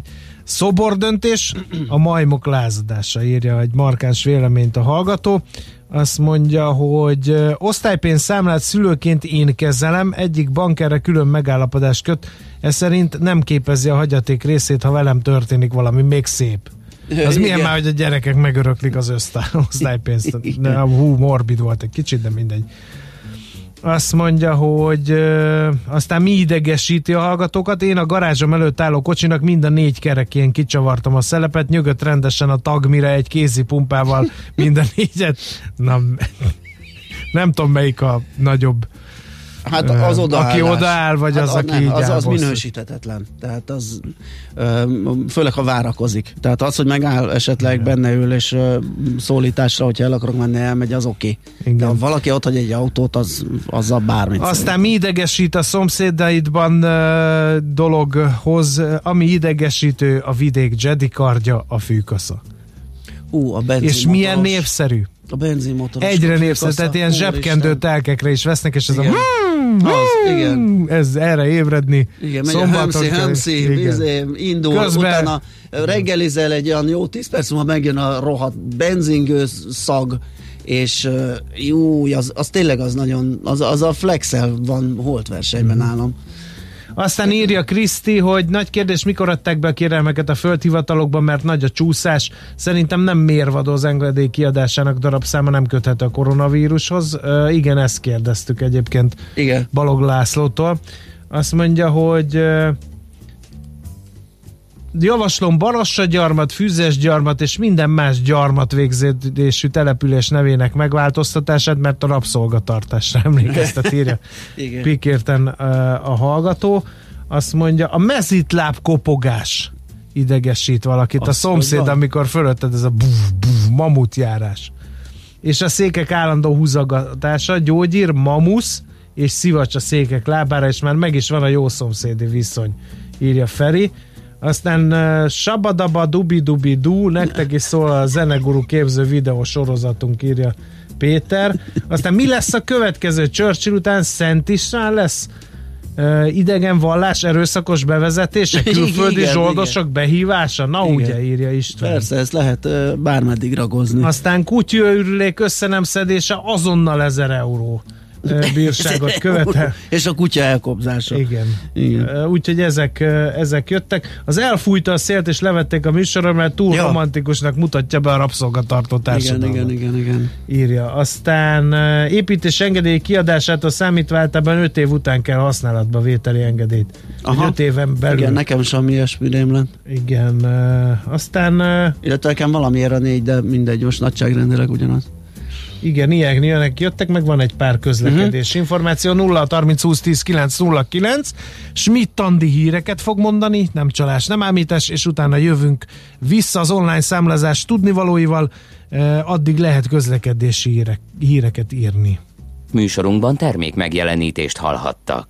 Szobordöntés, a majmok lázadása írja egy markáns véleményt a hallgató. Azt mondja, hogy osztálypénz számlát szülőként én kezelem, egyik bank erre külön megállapodást köt, ez szerint nem képezi a hagyaték részét, ha velem történik valami még szép. Az milyen Igen. már, hogy a gyerekek megöröklik az osztály- osztálypénzt. Hú, morbid volt egy kicsit, de mindegy. Azt mondja, hogy ö, aztán mi idegesíti a hallgatókat. Én a garázsom előtt álló kocsinak mind a négy kerekén kicsavartam a szelepet, nyögött rendesen a tag, mire egy kézi pumpával mind a négyet. Na, nem tudom melyik a nagyobb. Hát az odaállás. Aki odaáll, vagy hát az, aki nem, az, az minősíthetetlen. Tehát az, főleg ha várakozik. Tehát az, hogy megáll esetleg benne ül, és szólításra, hogyha el akarok menni, elmegy, az oké. Okay. De ha valaki ott hagy egy autót, az, azzal bármit Aztán mi idegesít a szomszédaidban dologhoz, ami idegesítő a vidék Jedi kardja, a fűkasza. Hú, a És milyen népszerű. A benzinmotoros. Egyre népszerű, tehát ilyen zsebkendő telkekre is vesznek, és ez Igen. a hmm, Az, igen. ez erre ébredni. Igen, megy a Szombaton hömszi, igen. izé, indul, Közben- utána reggelizel egy olyan jó 10 perc múlva megjön a rohadt benzingőz szag, és jó, az, az tényleg az nagyon, az, az a flexel van holt versenyben Mhm. nálam. Aztán írja Kriszti, hogy nagy kérdés, mikor adták be a kérelmeket a földhivatalokban, mert nagy a csúszás. Szerintem nem mérvadó az engedély kiadásának darabszáma nem köthető a koronavírushoz. Uh, igen, ezt kérdeztük egyébként igen. Balog Lászlótól. Azt mondja, hogy uh, javaslom Barassa gyarmat, Füzes gyarmat és minden más gyarmat végződésű település nevének megváltoztatását, mert a rabszolgatartásra emlékeztet, írja. Pikérten a hallgató. Azt mondja, a mezitláb kopogás idegesít valakit. a Azt szomszéd, mondja? amikor fölötted ez a buf, buf, mamutjárás. És a székek állandó húzogatása, gyógyír, mamusz és szivacs a székek lábára, és már meg is van a jó szomszédi viszony, írja Feri. Aztán uh, Sabadaba Dubi Dubi Du, nektek is szól a Zeneguru képző videó sorozatunk, írja Péter. Aztán mi lesz a következő? Churchill után Szent István lesz? Uh, idegen vallás erőszakos bevezetése, külföldi Igen, zsoldosok behívása? Na Igen. ugye, írja István. Persze, ezt lehet ö, bármeddig ragozni. Aztán kutyőrülék össze nem szedése azonnal 1000 euró bírságot követel. És a kutya elkobzása. Igen. Igen. Úgyhogy ezek, ezek jöttek. Az elfújta a szélt és levették a műsorra, mert túl Ja. romantikusnak mutatja be a rabszolgatartó Igen, társadalmat. igen, igen, igen. Írja. Aztán építés engedély kiadásától számítváltában 5 év után kell használatba vételi engedélyt. 5 éven belül. Igen, nekem sem ilyesmi lett. Igen, aztán Illetve nekem valamiért a négy, de mindegy, most nagyságrendileg ugyanaz. Igen, ilyenek ilyenek jöttek, meg van egy pár közlekedés uh-huh. információ 0 30 20 10 9 0 9 Schmidt Andi híreket fog mondani, nem csalás, nem ámítás, és utána jövünk vissza az online számlázás tudnivalóival, eh, addig lehet közlekedési hírek, híreket írni. Műsorunkban termék megjelenítést hallhattak.